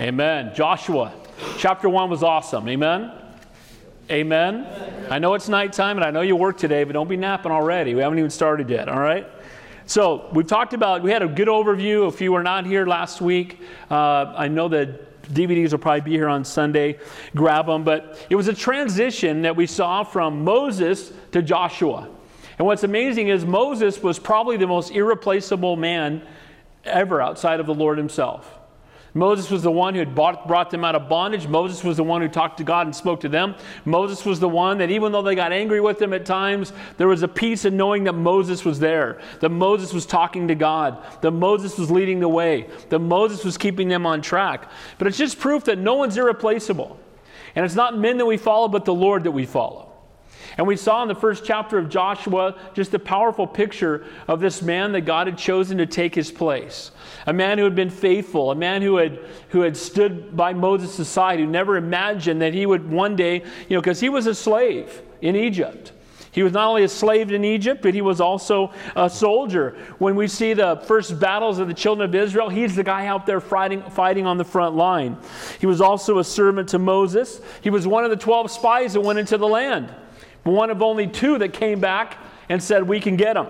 Amen. Joshua, chapter 1 was awesome. Amen. Amen. I know it's nighttime and I know you work today, but don't be napping already. We haven't even started yet, all right? So, we've talked about, we had a good overview. If you were not here last week, uh, I know that DVDs will probably be here on Sunday. Grab them. But it was a transition that we saw from Moses to Joshua. And what's amazing is Moses was probably the most irreplaceable man ever outside of the Lord himself. Moses was the one who had bought, brought them out of bondage. Moses was the one who talked to God and spoke to them. Moses was the one that, even though they got angry with him at times, there was a peace in knowing that Moses was there, that Moses was talking to God, that Moses was leading the way, that Moses was keeping them on track. But it's just proof that no one's irreplaceable. And it's not men that we follow, but the Lord that we follow. And we saw in the first chapter of Joshua just a powerful picture of this man that God had chosen to take his place. A man who had been faithful, a man who had, who had stood by Moses' side, who never imagined that he would one day, you know, because he was a slave in Egypt. He was not only a slave in Egypt, but he was also a soldier. When we see the first battles of the children of Israel, he's the guy out there fighting, fighting on the front line. He was also a servant to Moses. He was one of the 12 spies that went into the land one of only two that came back and said, We can get them.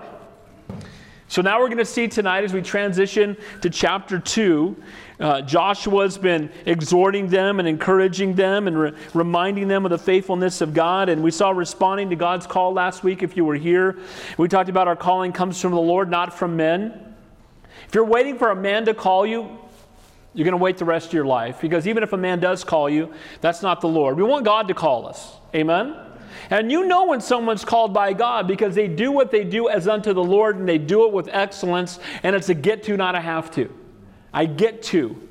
So now we're going to see tonight as we transition to chapter 2. Uh, Joshua's been exhorting them and encouraging them and re- reminding them of the faithfulness of God. And we saw responding to God's call last week if you were here. We talked about our calling comes from the Lord, not from men. If you're waiting for a man to call you, you're going to wait the rest of your life because even if a man does call you, that's not the Lord. We want God to call us. Amen? And you know when someone's called by God because they do what they do as unto the Lord and they do it with excellence, and it's a get to, not a have to. I get to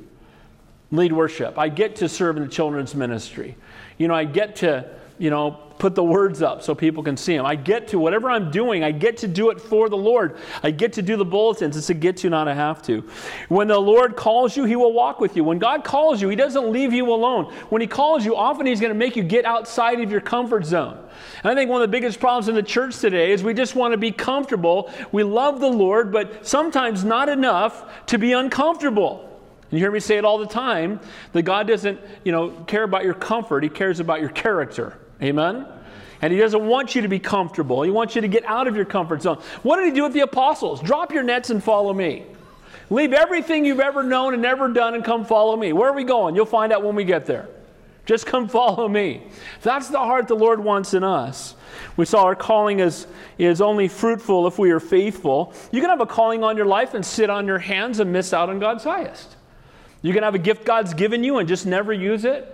lead worship, I get to serve in the children's ministry. You know, I get to, you know, put the words up so people can see them. I get to whatever I'm doing, I get to do it for the Lord. I get to do the bulletins. It's a get to, not a have to. When the Lord calls you, He will walk with you. When God calls you, He doesn't leave you alone. When He calls you, often He's going to make you get outside of your comfort zone. And I think one of the biggest problems in the church today is we just want to be comfortable. We love the Lord, but sometimes not enough to be uncomfortable. And you hear me say it all the time that God doesn't, you know, care about your comfort, He cares about your character. Amen? And he doesn't want you to be comfortable. He wants you to get out of your comfort zone. What did he do with the apostles? Drop your nets and follow me. Leave everything you've ever known and ever done and come follow me. Where are we going? You'll find out when we get there. Just come follow me. That's the heart the Lord wants in us. We saw our calling is, is only fruitful if we are faithful. You can have a calling on your life and sit on your hands and miss out on God's highest. You can have a gift God's given you and just never use it,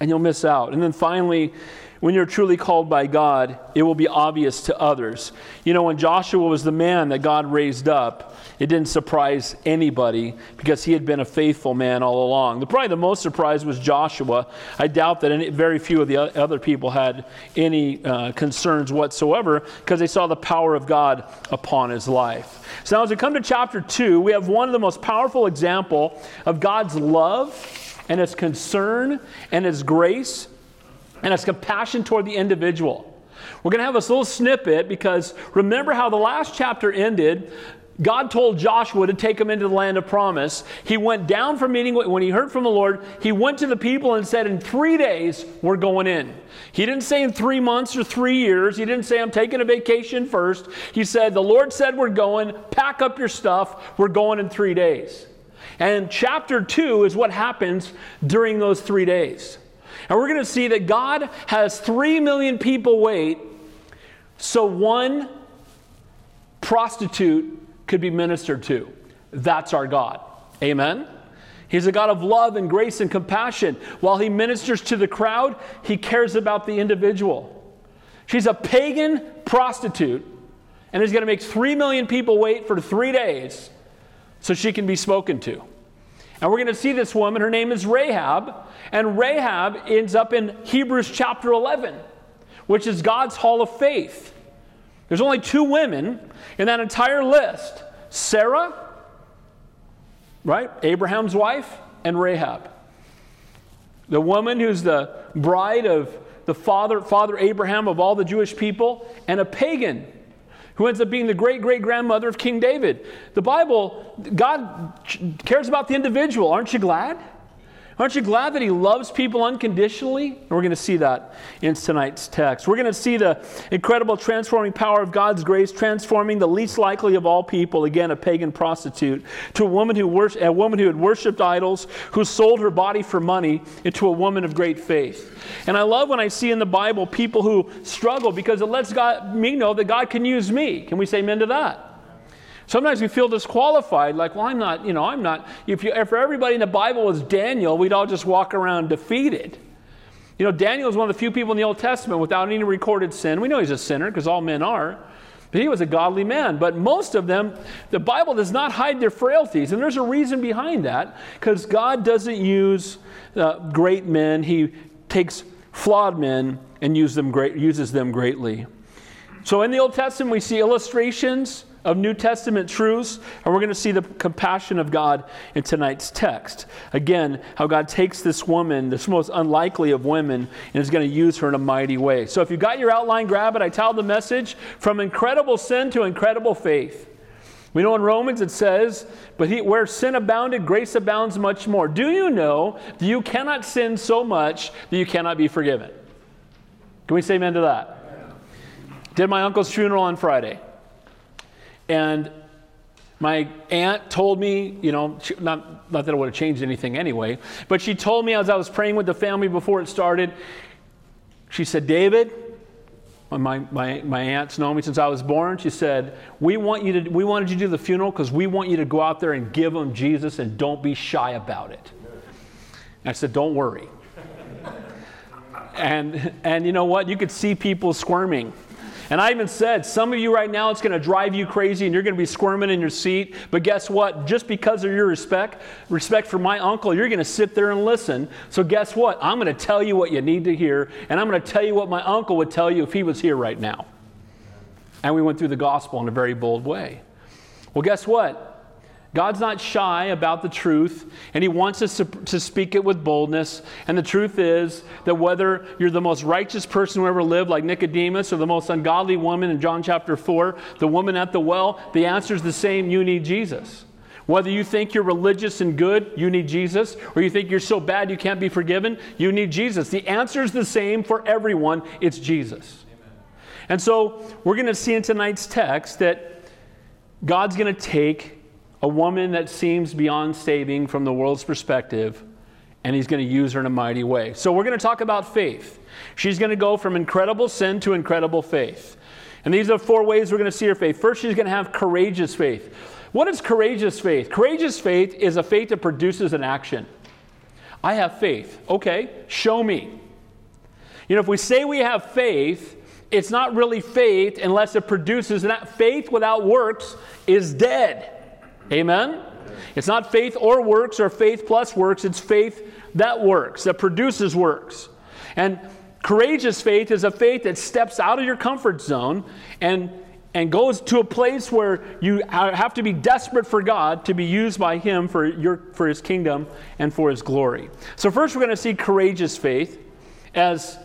and you'll miss out. And then finally, when you're truly called by God, it will be obvious to others. You know, when Joshua was the man that God raised up, it didn't surprise anybody because he had been a faithful man all along. The, probably the most surprised was Joshua. I doubt that any, very few of the other people had any uh, concerns whatsoever because they saw the power of God upon his life. So now, as we come to chapter 2, we have one of the most powerful example of God's love and his concern and his grace and it's compassion toward the individual. We're going to have this little snippet because remember how the last chapter ended. God told Joshua to take him into the land of promise. He went down from meeting, when he heard from the Lord, he went to the people and said, In three days, we're going in. He didn't say in three months or three years. He didn't say, I'm taking a vacation first. He said, The Lord said, We're going. Pack up your stuff. We're going in three days. And chapter two is what happens during those three days. And we're going to see that God has 3 million people wait so one prostitute could be ministered to. That's our God. Amen? He's a God of love and grace and compassion. While he ministers to the crowd, he cares about the individual. She's a pagan prostitute, and he's going to make 3 million people wait for three days so she can be spoken to. And we're going to see this woman. Her name is Rahab. And Rahab ends up in Hebrews chapter 11, which is God's hall of faith. There's only two women in that entire list Sarah, right? Abraham's wife, and Rahab. The woman who's the bride of the father, father Abraham of all the Jewish people, and a pagan who ends up being the great great grandmother of King David. The Bible, God cares about the individual. Aren't you glad? Aren't you glad that He loves people unconditionally? We're going to see that in tonight's text. We're going to see the incredible transforming power of God's grace, transforming the least likely of all people, again, a pagan prostitute, to a woman who, worship, a woman who had worshipped idols, who sold her body for money, into a woman of great faith. And I love when I see in the Bible people who struggle because it lets God, me know that God can use me. Can we say amen to that? Sometimes we feel disqualified, like, well, I'm not, you know, I'm not. If, you, if everybody in the Bible was Daniel, we'd all just walk around defeated. You know, Daniel is one of the few people in the Old Testament without any recorded sin. We know he's a sinner because all men are. But he was a godly man. But most of them, the Bible does not hide their frailties. And there's a reason behind that because God doesn't use uh, great men, He takes flawed men and use them great, uses them greatly. So in the Old Testament, we see illustrations of New Testament truths, and we're going to see the compassion of God in tonight's text. Again, how God takes this woman, this most unlikely of women, and is going to use her in a mighty way. So if you've got your outline, grab it. I titled the message From Incredible Sin to Incredible Faith. We know in Romans it says, But he, where sin abounded, grace abounds much more. Do you know that you cannot sin so much that you cannot be forgiven? Can we say amen to that? Did my uncle's funeral on Friday. And my aunt told me, you know, she, not, not that it would have changed anything anyway, but she told me as I was praying with the family before it started, she said, David, my, my, my aunt's known me since I was born. She said, we, want you to, we wanted you to do the funeral because we want you to go out there and give them Jesus and don't be shy about it. And I said, don't worry. and, and you know what? You could see people squirming and I even said, some of you right now, it's going to drive you crazy and you're going to be squirming in your seat. But guess what? Just because of your respect, respect for my uncle, you're going to sit there and listen. So guess what? I'm going to tell you what you need to hear. And I'm going to tell you what my uncle would tell you if he was here right now. And we went through the gospel in a very bold way. Well, guess what? God's not shy about the truth, and He wants us to, to, speak it with boldness. And the truth is that whether you're the most righteous person who ever lived, like Nicodemus, or the most ungodly woman in John chapter 4, the woman at the well, the answer is the same you need Jesus. Whether you think you're religious and good, you need Jesus, or you think you're so bad you can't be forgiven, you need Jesus. The answer is the same for everyone it's Jesus. Amen. And so we're going to see in tonight's text that God's going to take a woman that seems beyond saving from the world's perspective, and he's going to use her in a mighty way. So, we're going to talk about faith. She's going to go from incredible sin to incredible faith. And these are four ways we're going to see her faith. First, she's going to have courageous faith. What is courageous faith? Courageous faith is a faith that produces an action. I have faith. Okay, show me. You know, if we say we have faith, it's not really faith unless it produces that faith without works is dead. Amen? It's not faith or works or faith plus works, it's faith that works, that produces works. And courageous faith is a faith that steps out of your comfort zone and and goes to a place where you have to be desperate for God to be used by Him for, your, for His kingdom and for His glory. So, first, we're going to see courageous faith as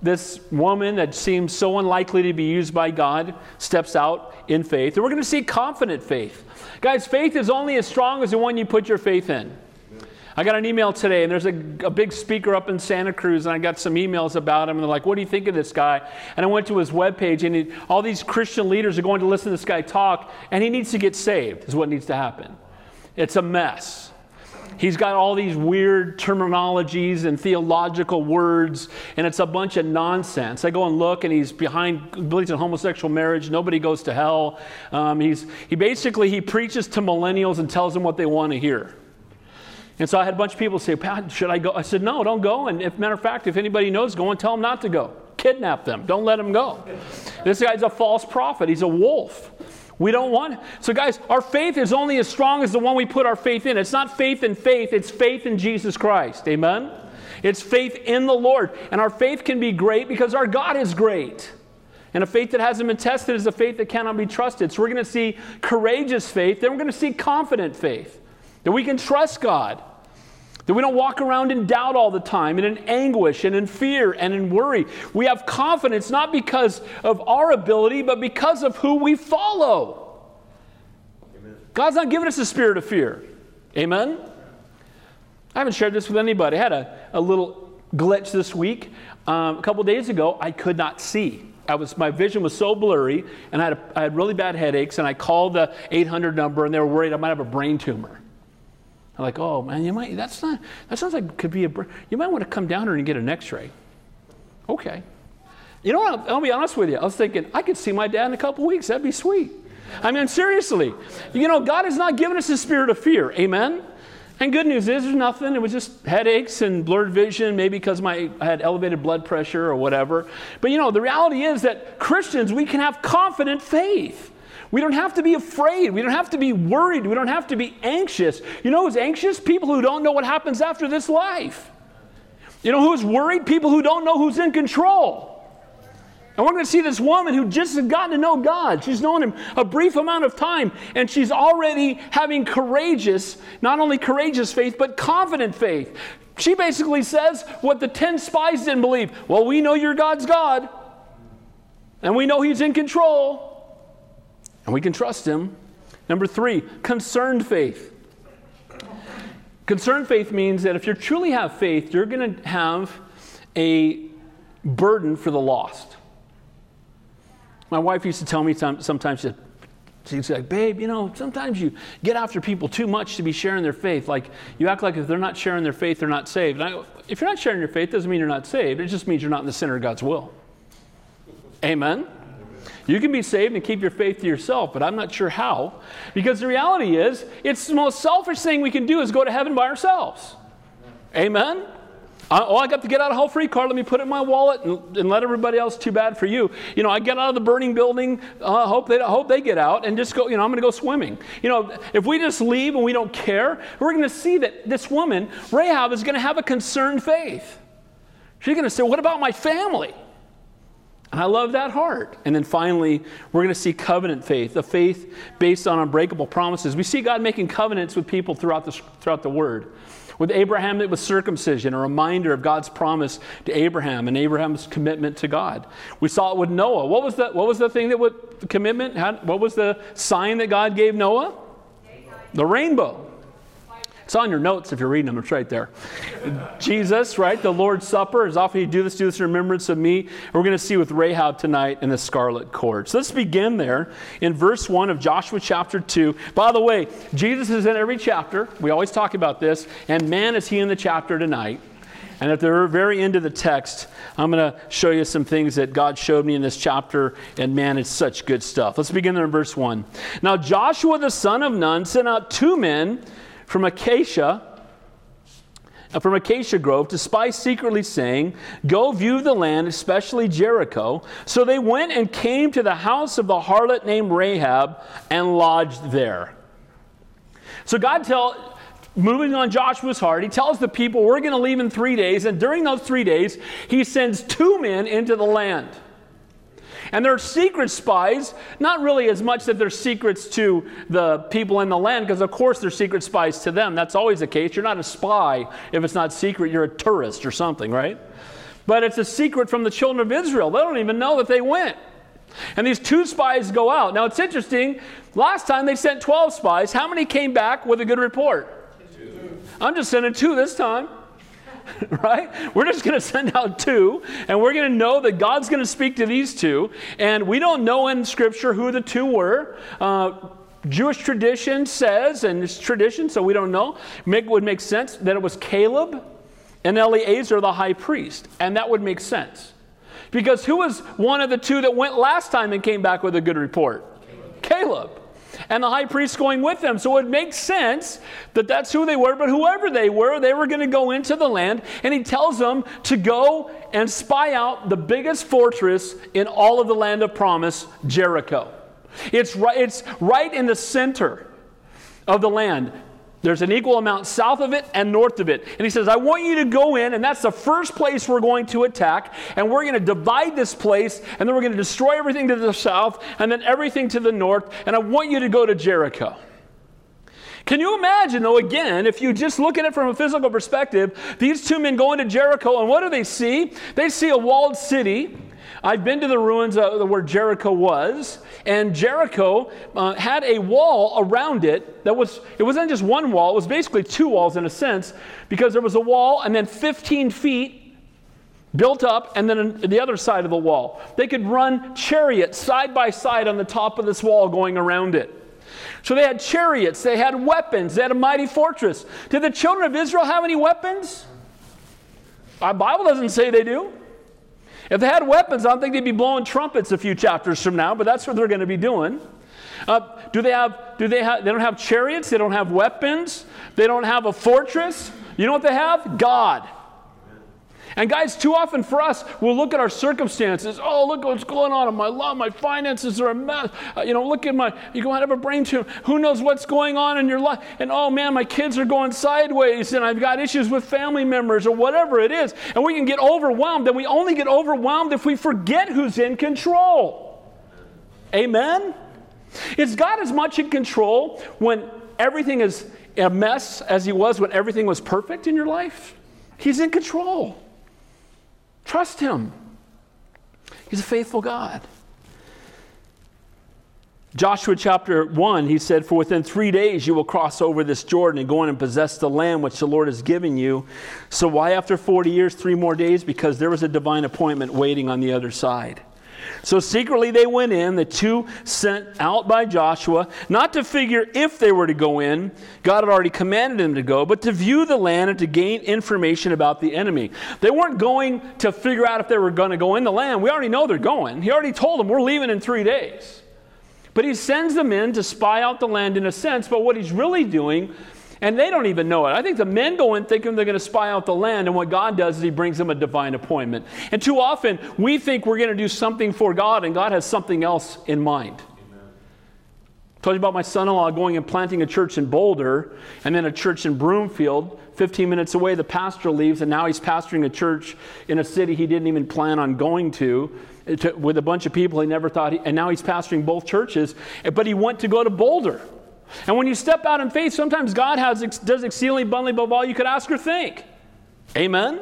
this woman that seems so unlikely to be used by God steps out in faith. And we're going to see confident faith. Guys, faith is only as strong as the one you put your faith in. I got an email today, and there's a, a, big speaker up in Santa Cruz, and I got some emails about him, and they're like, What do you think of this guy? And I went to his webpage, and he, all these Christian leaders are going to listen to this guy talk, and he needs to get saved, is what needs to happen. It's a mess. He's got all these weird terminologies and theological words, and it's a bunch of nonsense. I go and look, and he's behind, believes in homosexual marriage. Nobody goes to hell. Um, he's, he basically he preaches to millennials and tells them what they want to hear. And so I had a bunch of people say, Pat, should I go? I said, no, don't go. And if matter of fact, if anybody knows, go and tell them not to go. Kidnap them. Don't let them go. This guy's a false prophet. He's a wolf. We don't want. So, guys, our faith is only as strong as the one we put our faith in. It's not faith in faith, it's faith in Jesus Christ. Amen? It's faith in the Lord. And our faith can be great because our God is great. And a faith that hasn't been tested is a faith that cannot be trusted. So, we're going to see courageous faith, then we're going to see confident faith. That we can trust God. That we don't walk around in doubt all the time and in anguish and in fear and in worry. We have confidence not because of our ability, but because of who we follow. Amen. God's not giving us a spirit of fear. Amen? I haven't shared this with anybody. I had a, a little glitch this week. Um, a couple days ago, I could not see. I was, my vision was so blurry, and I had, a, I had really bad headaches, and I called the 800 number, and they were worried I might have a brain tumor. I'm like, oh man, you might, that's not, that sounds like it could be a, you might want to come down here and get an x ray. Okay. You know what? I'll be honest with you. I was thinking, I could see my dad in a couple weeks. That'd be sweet. I mean, seriously. You know, God has not given us a spirit of fear. Amen? And good news is there's nothing. It was just headaches and blurred vision, maybe because my, I had elevated blood pressure or whatever. But you know, the reality is that Christians, we can have confident faith. We don't have to be afraid. We don't have to be worried. We don't have to be anxious. You know who's anxious? People who don't know what happens after this life. You know who's worried? People who don't know who's in control. And we're going to see this woman who just has gotten to know God. She's known him a brief amount of time, and she's already having courageous, not only courageous faith, but confident faith. She basically says what the 10 spies didn't believe. Well, we know you're God's God, and we know He's in control, and we can trust Him. Number three, concerned faith. Concerned faith means that if you truly have faith, you're going to have a burden for the lost. My wife used to tell me sometimes that she's like, babe, you know, sometimes you get after people too much to be sharing their faith. Like, you act like if they're not sharing their faith, they're not saved. I, if you're not sharing your faith, doesn't mean you're not saved. It just means you're not in the center of God's will. Amen? You can be saved and keep your faith to yourself, but I'm not sure how. Because the reality is, it's the most selfish thing we can do is go to heaven by ourselves. Amen? I, oh, I got to get out of whole free card. Let me put it in my wallet and, and, let everybody else. Too bad for you. You know, I get out of the burning building. Uh, hope they hope they get out and just go. You know, I'm going to go swimming. You know, if we just leave and we don't care, we're going to see that this woman Rahab is going to have a concerned faith. She's going to say, "What about my family?" And I love that heart. And then finally, we're going to see covenant faith, a faith based on unbreakable promises. We see God making covenants with people throughout the, throughout the Word. With Abraham, it was circumcision, a reminder of God's promise to Abraham and Abraham's commitment to God. We saw it with Noah. What was the, what was the thing that would, commitment? what was the sign that God gave Noah? The rainbow. It's on your notes if you're reading them. It's right there. Jesus, right? The Lord's Supper. As often you do this, do this in remembrance of me. We're going to see with Rahab tonight in the scarlet cord. So let's begin there in verse 1 of Joshua chapter 2. By the way, Jesus is in every chapter. We always talk about this. And man, is he in the chapter tonight. And at the very end of the text, I'm going to show you some things that God showed me in this chapter. And man, it's such good stuff. Let's begin there in verse 1. Now, Joshua the son of Nun sent out two men from Acacia, uh, from Acacia Grove to spy secretly, saying, Go view the land, especially Jericho. So they went and came to the house of the harlot named Rahab and lodged there. So God tell moving on Joshua's heart, he tells the people, We're going to leave in three days. And during those three days, he sends two men into the land. And they're secret spies, not really as much that they're secrets to the people in the land, because of course they're secret spies to them. That's always the case. You're not a spy if it's not secret, you're a tourist or something, right? But it's a secret from the children of Israel. They don't even know that they went. And these two spies go out. Now it's interesting. Last time they sent 12 spies. How many came back with a good report? Two. I'm just sending two this time. right? We're just going to send out two, and we're going to know that God's going to speak to these two. And we don't know in Scripture who the two were. Uh, Jewish tradition says, and it's tradition, so we don't know, make, would make sense that it was Caleb and Eleazar, the high priest. And that would make sense. Because who was one of the two that went last time and came back with a good report? Caleb. Caleb and the high priest going with them. So it makes sense that that's who they were, but whoever they were, they were going to go into the land, and he tells them to go and spy out the biggest fortress in all of the land of promise, Jericho. It's right, it's right in the center of the land. There's an equal amount south of it and north of it. And he says, I want you to go in, and that's the first place we're going to attack. And we're going to divide this place, and then we're going to destroy everything to the south, and then everything to the north. And I want you to go to Jericho. Can you imagine, though, again, if you just look at it from a physical perspective, these two men go into Jericho, and what do they see? They see a walled city I've been to the ruins of where Jericho was, and Jericho uh, had a wall around it that was, it wasn't just one wall, it was basically two walls in a sense, because there was a wall and then 15 feet built up, and then the other side of the wall. They could run chariots side by side on the top of this wall going around it. So they had chariots, they had weapons, they had a mighty fortress. Did the children of Israel have any weapons? Our Bible doesn't say they do. If they had weapons, I don't think they'd be blowing trumpets a few chapters from now, but that's what they're going to be doing. Uh, do they have, do they have, they don't have chariots, they don't have weapons, they don't have a fortress. You know what they have? God. And guys, too often for us, we'll look at our circumstances. Oh, look what's going on in my life. My finances are a mess. Uh, you know, look at my, you go out have a brain tumor. Who knows what's going on in your life? And oh man, my kids are going sideways and I've got issues with family members or whatever it is. And we can get overwhelmed. And we only get overwhelmed if we forget who's in control. Amen? Is God as much in control when everything is a mess as He was when everything was perfect in your life? He's in control. Trust Him. He's a faithful God. Joshua chapter 1, he said, For within three days you will cross over this Jordan and go in and possess the land which the Lord has given you. So, why after 40 years, three more days? Because there was a divine appointment waiting on the other side. So secretly they went in, the two sent out by Joshua, not to figure if they were to go in, God had already commanded them to go, but to view the land and to gain information about the enemy. They weren't going to figure out if they were going to go in the land. We already know they're going. He already told them, We're leaving in three days. But he sends them in to spy out the land in a sense, but what he's really doing and they don't even know it. I think the men go in thinking they're going to spy out the land, and what God does is He brings them a divine appointment. And too often, we think we're going to do something for God, and God has something else in mind. I told you about my son in law going and planting a church in Boulder and then a church in Broomfield. 15 minutes away, the pastor leaves, and now he's pastoring a church in a city he didn't even plan on going to, to with a bunch of people he never thought, he, and now he's pastoring both churches. But he went to go to Boulder. And when you step out in faith, sometimes God has, does exceedingly abundantly above all you could ask or think. Amen?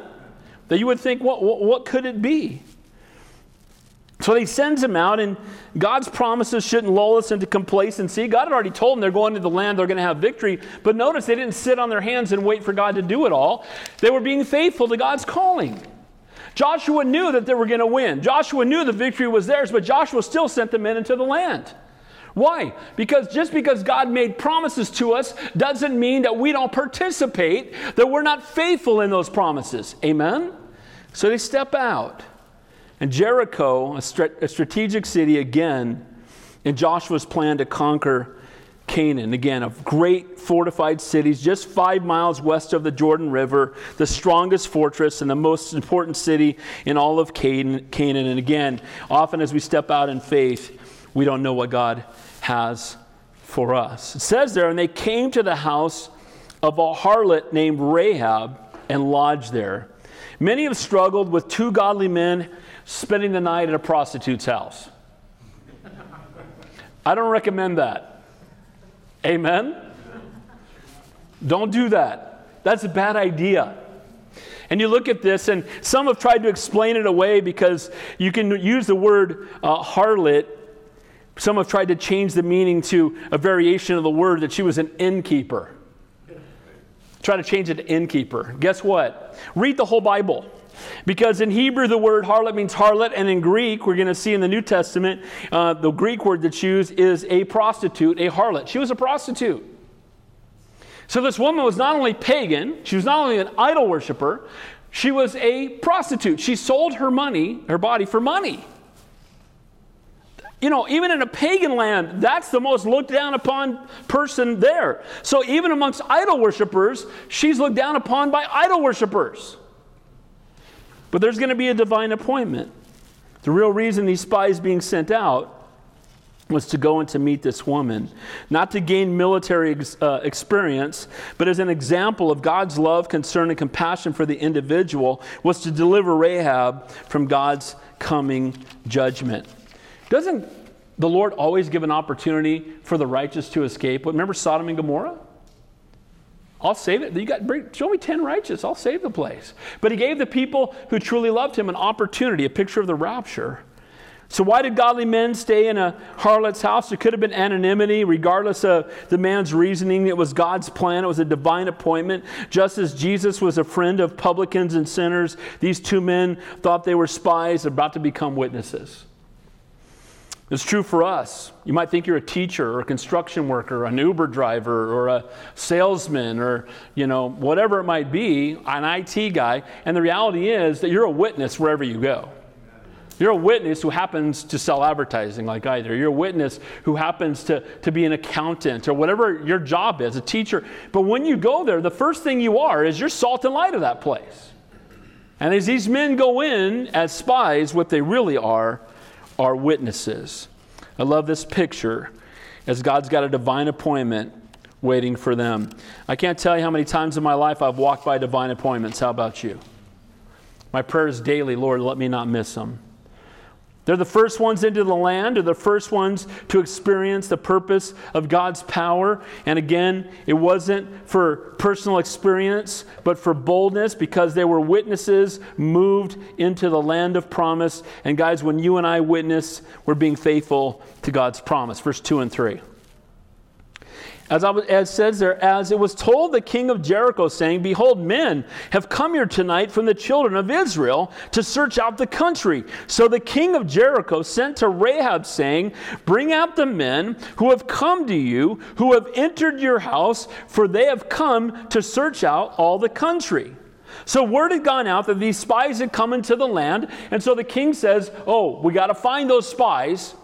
That you would think, what, what, what could it be? So he sends him out, and God's promises shouldn't lull us into complacency. God had already told them they're going to the land, they're going to have victory. But notice they didn't sit on their hands and wait for God to do it all. They were being faithful to God's calling. Joshua knew that they were going to win. Joshua knew the victory was theirs, but Joshua still sent them in into the land. Why? Because just because God made promises to us doesn't mean that we don't participate, that we're not faithful in those promises. Amen? So they step out. And Jericho, a, a strategic city again, in Joshua's plan to conquer Canaan. Again, of great fortified cities, just five miles west of the Jordan River, the strongest fortress and the most important city in all of Canaan. And again, often as we step out in faith, we don't know what God has for us. It says there, and they came to the house of a harlot named Rahab and lodged there. Many have struggled with two godly men spending the night at a prostitute's house. I don't recommend that. Amen? Don't do that. That's a bad idea. And you look at this, and some have tried to explain it away because you can use the word uh, harlot some have tried to change the meaning to a variation of the word that she was an innkeeper. Try to change it to innkeeper. Guess what? Read the whole Bible. Because in Hebrew, the word harlot means harlot, and in Greek, we're going to see in the New Testament, uh, the Greek word that's used is a prostitute, a harlot. She was a prostitute. So this woman was not only pagan, she was not only an idol worshiper, she was a prostitute. She sold her money, her body for money. You know, even in a pagan land, that's the most looked down upon person there. So even amongst idol worshippers, she's looked down upon by idol worshippers. But there's going to be a divine appointment. The real reason these spies being sent out was to go and to meet this woman, not to gain military ex- uh, experience, but as an example of God's love, concern, and compassion for the individual, was to deliver Rahab from God's coming judgment. Doesn't the Lord always give an opportunity for the righteous to escape? Remember Sodom and Gomorrah? I'll save it. You got bring, show me 10 righteous. I'll save the place. But he gave the people who truly loved him an opportunity, a picture of the rapture, So, why did godly men stay in a harlot's house? There could have been anonymity, regardless of the man's reasoning. It was God's plan, it was a divine appointment. Just as Jesus was a friend of publicans and sinners, these two men thought they were spies about to become witnesses. It's true for us. You might think you're a teacher or a construction worker, an Uber driver or a salesman or, you know, whatever it might be, an IT guy, and the reality is that you're a witness wherever you go. You're a witness who happens to sell advertising like either. You're a witness who happens to, to be an accountant or whatever your job is, a teacher. But when you go there, the first thing you are is you're salt and light of that place. And as these men go in as spies, what they really are are witnesses. I love this picture as God's got a divine appointment waiting for them. I can't tell you how many times in my life I've walked by divine appointments. How about you? My prayer is daily, Lord, let me not miss them. They're the first ones into the land, they're the first ones to experience the purpose of God's power. And again, it wasn't for personal experience, but for boldness because they were witnesses moved into the land of promise. And guys, when you and I witness, we're being faithful to God's promise. Verse 2 and 3. As, says there, as it was told the king of Jericho, saying, Behold, men have come here tonight from the children of Israel to search out the country. So the king of Jericho sent to Rahab, saying, Bring out the men who have come to you, who have entered your house, for they have come to search out all the country. So word had gone out that these spies had come into the land, and so the king says, Oh, we got to find those spies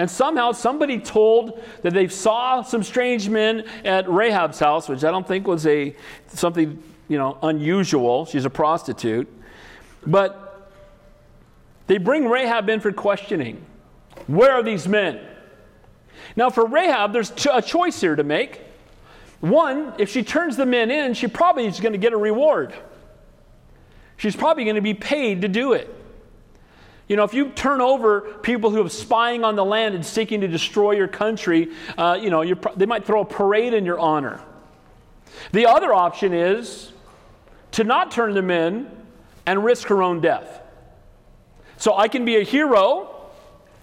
and somehow somebody told that they saw some strange men at Rahab's house, which I don't think was a something, you know, unusual. She's a prostitute. But they bring Rahab in for questioning. Where are these men? Now, for Rahab, there's a choice here to make. One, if she turns the men in, she probably is going to get a reward. She's probably going to be paid to do it. You know, if you turn over people who are spying on the land and seeking to destroy your country, uh, you know, they might throw a parade in your honor. The other option is to not turn them in and risk her own death. So I can be a hero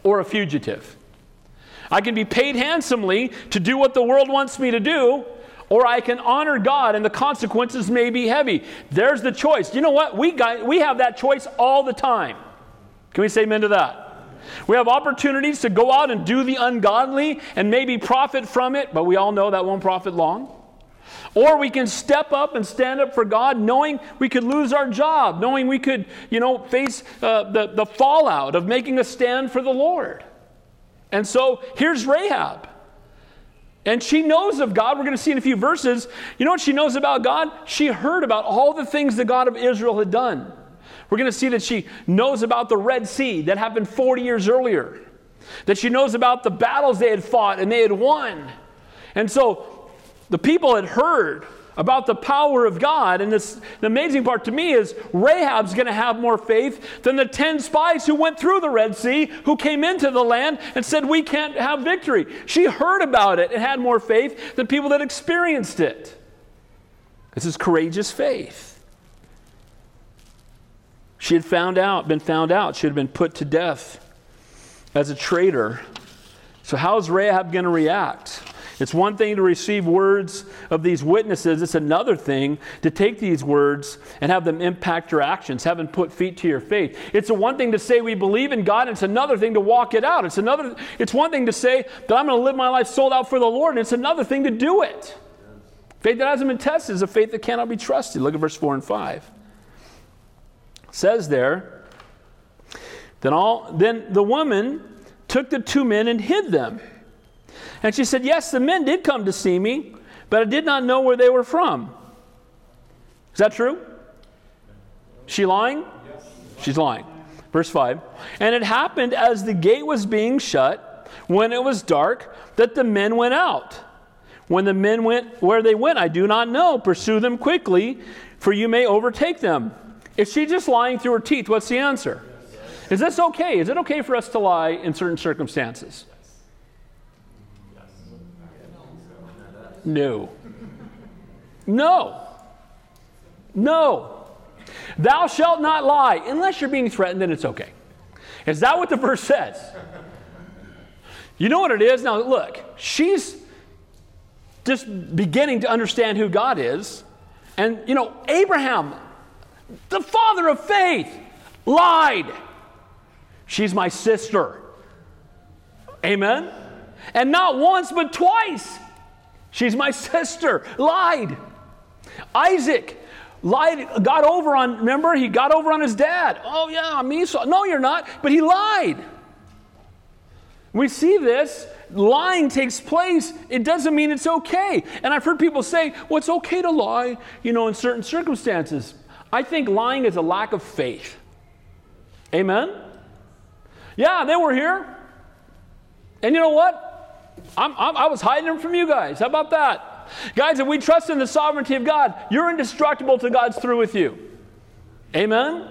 or a fugitive. I can be paid handsomely to do what the world wants me to do, or I can honor God and the consequences may be heavy. There's the choice. You know what? We, got, we have that choice all the time. Can we say amen to that? We have opportunities to go out and do the ungodly and maybe profit from it, but we all know that won't profit long. Or we can step up and stand up for God knowing we could lose our job, knowing we could, you know, face uh, the, the fallout of making a stand for the Lord. And so here's Rahab. And she knows of God. We're going to see in a few verses. You know what she knows about God? She heard about all the things the God of Israel had done. We're going to see that she knows about the Red Sea that happened 40 years earlier, that she knows about the battles they had fought and they had won. And so the people had heard about the power of God. And this, the amazing part to me is Rahab's going to have more faith than the 10 spies who went through the Red Sea, who came into the land and said, We can't have victory. She heard about it and had more faith than people that experienced it. This is courageous faith. She had found out, been found out. She had been put to death as a traitor. So, how is Rahab going to react? It's one thing to receive words of these witnesses. It's another thing to take these words and have them impact your actions, have them put feet to your faith. It's one thing to say we believe in God, and it's another thing to walk it out. It's another it's one thing to say that I'm going to live my life sold out for the Lord, and it's another thing to do it. Faith that hasn't been tested is a faith that cannot be trusted. Look at verse 4 and 5 says there, then, all, then the woman took the two men and hid them. And she said, Yes, the men did come to see me, but I did not know where they were from. Is that true? She lying? She's lying. Verse 5 And it happened as the gate was being shut, when it was dark, that the men went out. When the men went where they went, I do not know. Pursue them quickly, for you may overtake them. Is she just lying through her teeth? What's the answer? Is this okay? Is it okay for us to lie in certain circumstances? No. No. No. Thou shalt not lie. Unless you're being threatened, then it's okay. Is that what the verse says? You know what it is? Now, look, she's just beginning to understand who God is. And, you know, Abraham, the father of faith, lied. She's my sister. Amen? And not once, but twice. She's my sister. Lied. Isaac lied, got over on, remember, he got over on his dad. Oh, yeah, I'm Esau. No, you're not. But he lied. We see this. Lying takes place. It doesn't mean it's okay. And I've heard people say, well, it's okay to lie, you know, in certain circumstances. I think lying is a lack of faith. Amen? Yeah, they were here. And you know what? I'm, I'm, i was hiding them from you guys. How about that? Guys, if we trust in the sovereignty of God, you're indestructible till God's through with you. Amen?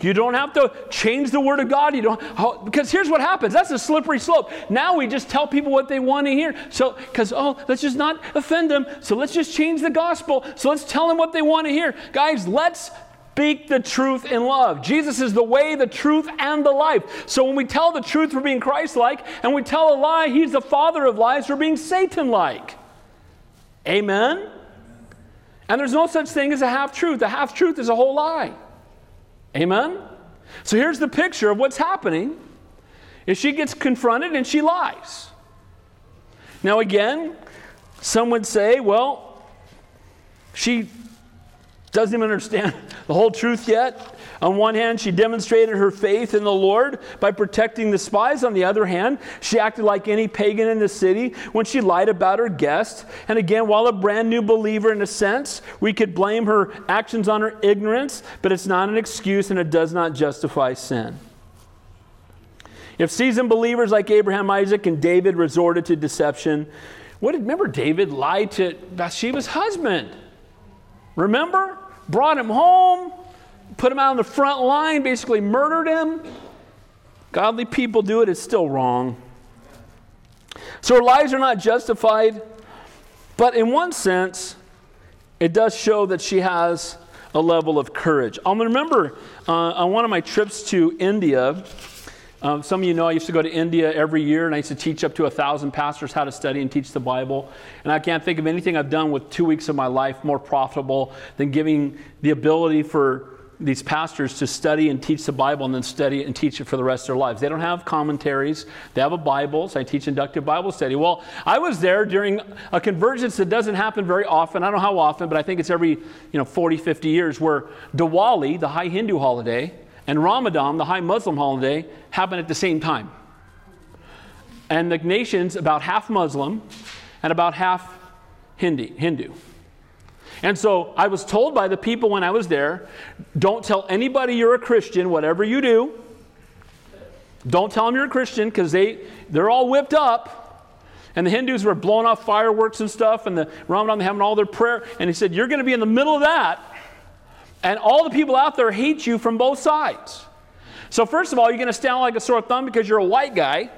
You don't have to change the word of God. You don't because here's what happens. That's a slippery slope. Now we just tell people what they want to hear. So because oh, let's just not offend them. So let's just change the gospel. So let's tell them what they want to hear. Guys, let's speak the truth in love. Jesus is the way, the truth, and the life. So when we tell the truth, we're being Christ like, and we tell a lie, He's the father of lies, we're being Satan like. Amen? And there's no such thing as a half truth. A half truth is a whole lie. Amen? So here's the picture of what's happening is she gets confronted and she lies. Now again, some would say, well, she doesn't even understand the whole truth yet. On one hand, she demonstrated her faith in the Lord by protecting the spies. On the other hand, she acted like any pagan in the city when she lied about her guest. And again, while a brand new believer in a sense, we could blame her actions on her ignorance, but it's not an excuse and it does not justify sin. If seasoned believers like Abraham, Isaac, and David resorted to deception, what did remember David lied to Bathsheba's husband? Remember? Brought him home, put him out on the front line, basically murdered him. Godly people do it, it's still wrong. So her lies are not justified, but in one sense, it does show that she has a level of courage. I remember uh, on one of my trips to India, um, some of you know I used to go to India every year and I used to teach up to a thousand pastors how to study and teach the Bible. And I can't think of anything I've done with two weeks of my life more profitable than giving the ability for these pastors to study and teach the Bible and then study it and teach it for the rest of their lives. They don't have commentaries. They have a Bible. So I teach inductive Bible study. Well, I was there during a convergence that doesn't happen very often. I don't know how often, but I think it's every, you know, 40, 50 years where Diwali, the high Hindu holiday, and Ramadan, the high Muslim holiday, happen at the same time. And the nation's about half Muslim and about half Hindi, Hindu. And so I was told by the people when I was there don't tell anybody you're a Christian, whatever you do. Don't tell them you're a Christian because they, they're all whipped up. And the Hindus were blowing off fireworks and stuff, and the Ramadan, having all their prayer. And he said, You're going to be in the middle of that, and all the people out there hate you from both sides. So, first of all, you're going to stand like a sore thumb because you're a white guy.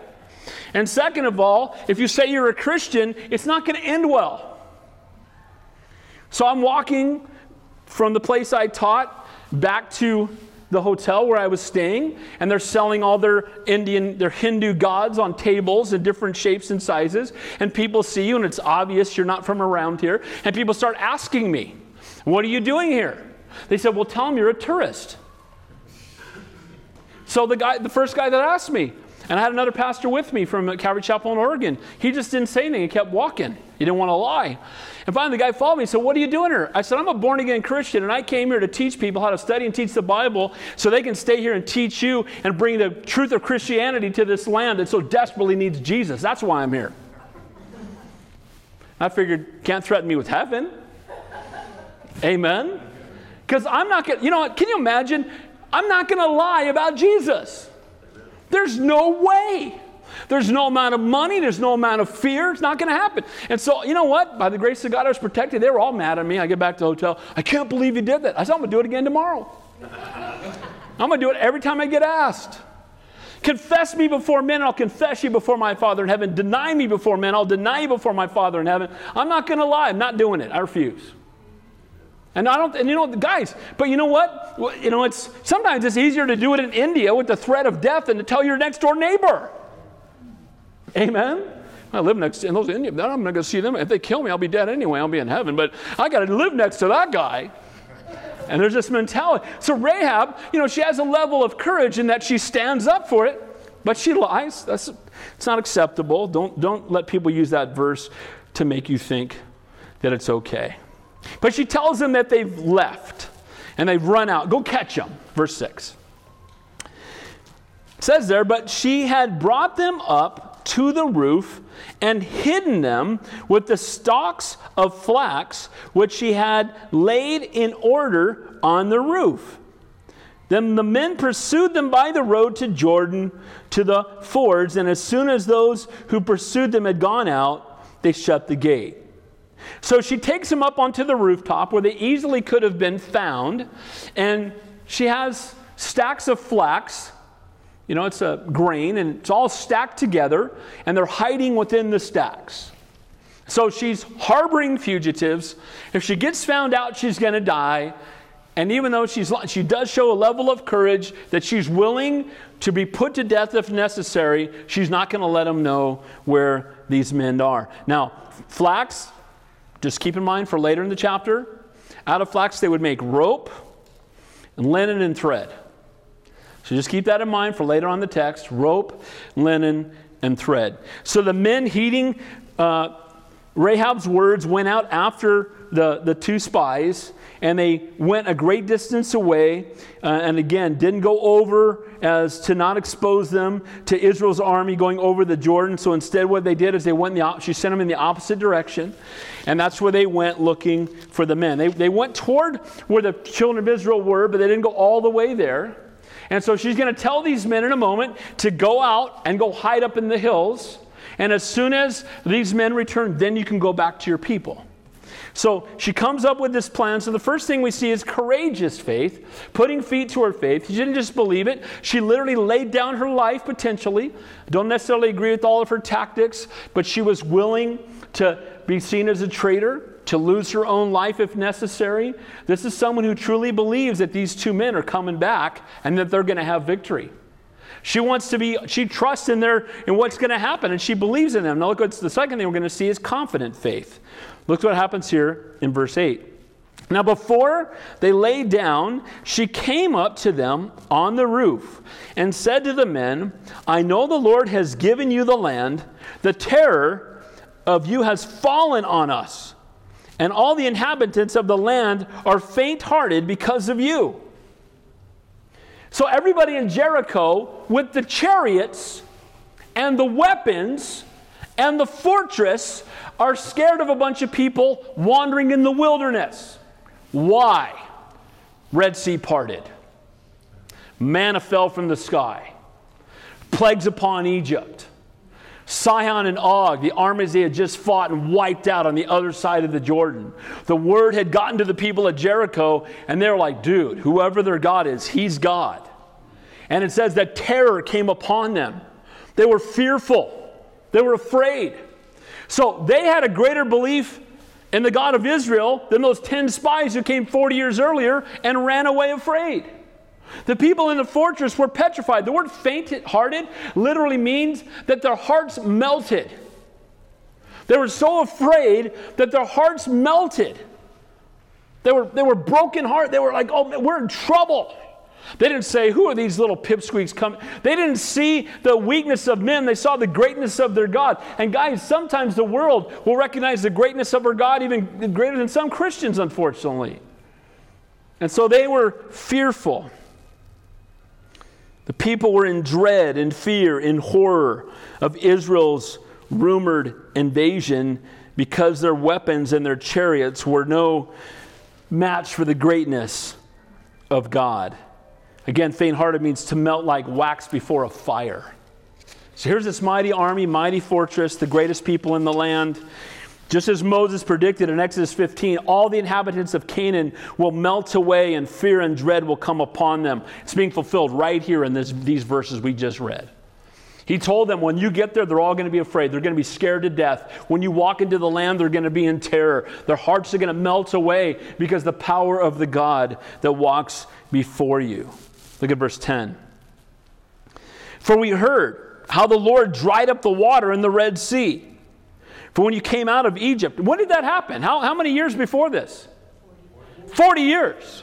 And second of all, if you say you're a Christian, it's not going to end well. So I'm walking from the place I taught back to the hotel where I was staying, and they're selling all their Indian, their Hindu gods on tables in different shapes and sizes. And people see you, and it's obvious you're not from around here. And people start asking me, What are you doing here? They said, Well, tell them you're a tourist. So the guy, the first guy that asked me, and I had another pastor with me from Calvary Chapel in Oregon. He just didn't say anything. He kept walking. He didn't want to lie. And finally, the guy followed me and said, What are you doing here? I said, I'm a born again Christian, and I came here to teach people how to study and teach the Bible so they can stay here and teach you and bring the truth of Christianity to this land that so desperately needs Jesus. That's why I'm here. I figured, can't threaten me with heaven. Amen. Because I'm not going to, you know what? Can you imagine? I'm not going to lie about Jesus. There's no way. There's no amount of money, there's no amount of fear. It's not going to happen. And so, you know what? By the grace of God, I was protected. They were all mad at me. I get back to the hotel. I can't believe you did that. I said, I'm going to do it again tomorrow. I'm going to do it every time I get asked. Confess me before men, I'll confess you before my Father in heaven. Deny me before men, I'll deny you before my Father in heaven. I'm not going to lie. I'm not doing it. I refuse. And I don't, and you know, guys, but you know what? You know, it's sometimes it's easier to do it in India with the threat of death than to tell your next door neighbor. Amen. I live next to those Indians. I'm not going to see them. If they kill me, I'll be dead anyway. I'll be in heaven. But I got to live next to that guy. And there's this mentality. So Rahab, you know, she has a level of courage in that she stands up for it, but she lies. That's it's not acceptable. Don't don't let people use that verse to make you think that it's okay. But she tells them that they've left and they've run out. Go catch them. Verse 6. It says there, but she had brought them up to the roof and hidden them with the stalks of flax which she had laid in order on the roof. Then the men pursued them by the road to Jordan to the fords, and as soon as those who pursued them had gone out, they shut the gate. So she takes them up onto the rooftop where they easily could have been found, and she has stacks of flax you know, it's a grain and it's all stacked together and they're hiding within the stacks. So she's harboring fugitives. If she gets found out, she's going to die. And even though she's, she does show a level of courage that she's willing to be put to death if necessary, she's not going to let them know where these men are. Now, flax, just keep in mind for later in the chapter, out of flax they would make rope and linen and thread. So just keep that in mind for later on the text rope, linen, and thread. So the men heeding uh, Rahab's words went out after the, the two spies, and they went a great distance away, uh, and again, didn't go over as to not expose them to Israel's army going over the Jordan. So instead, what they did is they went the, she sent them in the opposite direction, and that's where they went looking for the men. They, they went toward where the children of Israel were, but they didn't go all the way there. And so she's going to tell these men in a moment to go out and go hide up in the hills. And as soon as these men return, then you can go back to your people. So she comes up with this plan. So the first thing we see is courageous faith, putting feet to her faith. She didn't just believe it, she literally laid down her life potentially. Don't necessarily agree with all of her tactics, but she was willing to be seen as a traitor to lose her own life if necessary. This is someone who truly believes that these two men are coming back and that they're going to have victory. She wants to be, she trusts in their in what's going to happen and she believes in them. Now look what's the second thing we're going to see is confident faith. Look what happens here in verse 8. Now, before they lay down, she came up to them on the roof and said to the men, I know the Lord has given you the land. The terror of you has fallen on us and all the inhabitants of the land are faint hearted because of you. So, everybody in Jericho, with the chariots and the weapons and the fortress, are scared of a bunch of people wandering in the wilderness. Why? Red Sea parted, manna fell from the sky, plagues upon Egypt Sihon and Og, the armies they had just fought and wiped out on the other side of the Jordan. The word had gotten to the people at Jericho, and they were like, dude, whoever their God is, he's God. And it says that terror came upon them. They were fearful, they were afraid. So they had a greater belief in the God of Israel than those 10 spies who came 40 years earlier and ran away afraid. The people in the fortress were petrified. The word faint hearted literally means that their hearts melted. They were so afraid that their hearts melted. They were, they were broken heart. They were like, oh, we're in trouble. They didn't say, Who are these little pipsqueaks coming? They didn't see the weakness of men. They saw the greatness of their God. And guys, sometimes the world will recognize the greatness of our God even greater than some Christians, unfortunately. And so they were fearful. The people were in dread and fear and horror of Israel's rumored invasion because their weapons and their chariots were no match for the greatness of God. Again, faint hearted means to melt like wax before a fire. So here's this mighty army, mighty fortress, the greatest people in the land. Just as Moses predicted in Exodus 15, all the inhabitants of Canaan will melt away and fear and dread will come upon them. It's being fulfilled right here in this, these verses we just read. He told them, when you get there, they're all going to be afraid. They're going to be scared to death. When you walk into the land, they're going to be in terror. Their hearts are going to melt away because the power of the God that walks before you. Look at verse 10. For we heard how the Lord dried up the water in the Red Sea. For when you came out of Egypt, when did that happen? How, how many years before this? 40 years.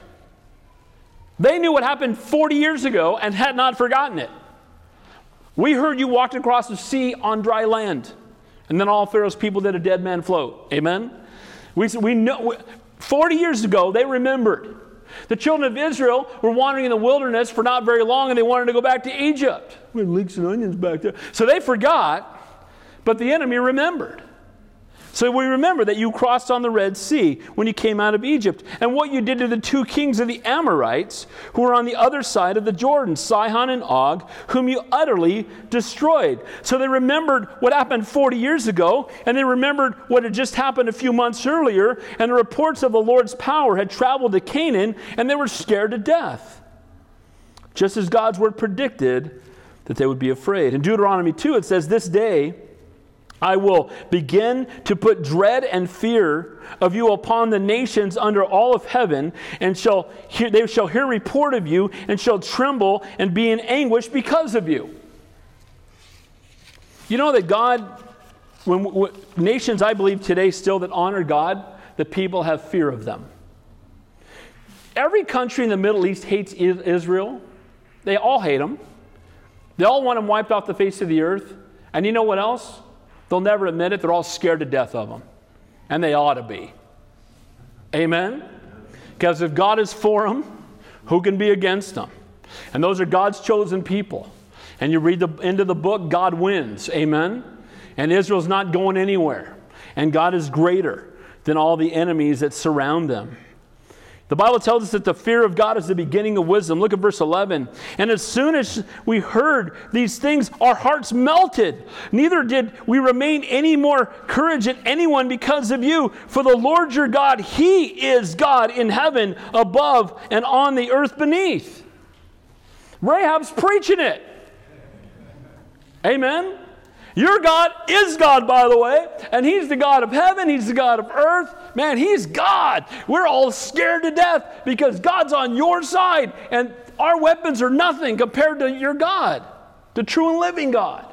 They knew what happened 40 years ago and had not forgotten it. We heard you walked across the sea on dry land. And then all Pharaoh's people did a dead man float. Amen? We, we know, 40 years ago, they remembered. The children of Israel were wandering in the wilderness for not very long and they wanted to go back to Egypt. We had leeks and onions back there. So they forgot, but the enemy remembered. So we remember that you crossed on the Red Sea when you came out of Egypt, and what you did to the two kings of the Amorites who were on the other side of the Jordan, Sihon and Og, whom you utterly destroyed. So they remembered what happened 40 years ago, and they remembered what had just happened a few months earlier, and the reports of the Lord's power had traveled to Canaan, and they were scared to death. Just as God's word predicted that they would be afraid. In Deuteronomy 2, it says, This day, I will begin to put dread and fear of you upon the nations under all of heaven, and shall hear, they shall hear report of you, and shall tremble and be in anguish because of you. You know that God, when, when nations, I believe today still that honor God, the people have fear of them. Every country in the Middle East hates Israel. They all hate them. They all want them wiped off the face of the earth. And you know what else? They'll never admit it. They're all scared to death of them. And they ought to be. Amen? Because if God is for them, who can be against them? And those are God's chosen people. And you read the end of the book, God wins. Amen? And Israel's not going anywhere. And God is greater than all the enemies that surround them. The Bible tells us that the fear of God is the beginning of wisdom. Look at verse 11. And as soon as we heard these things, our hearts melted. Neither did we remain any more courage in anyone because of you. For the Lord your God, He is God in heaven above and on the earth beneath. Rahab's preaching it. Amen. Your God is God, by the way, and He's the God of heaven, He's the God of earth. Man, He's God. We're all scared to death because God's on your side, and our weapons are nothing compared to your God, the true and living God.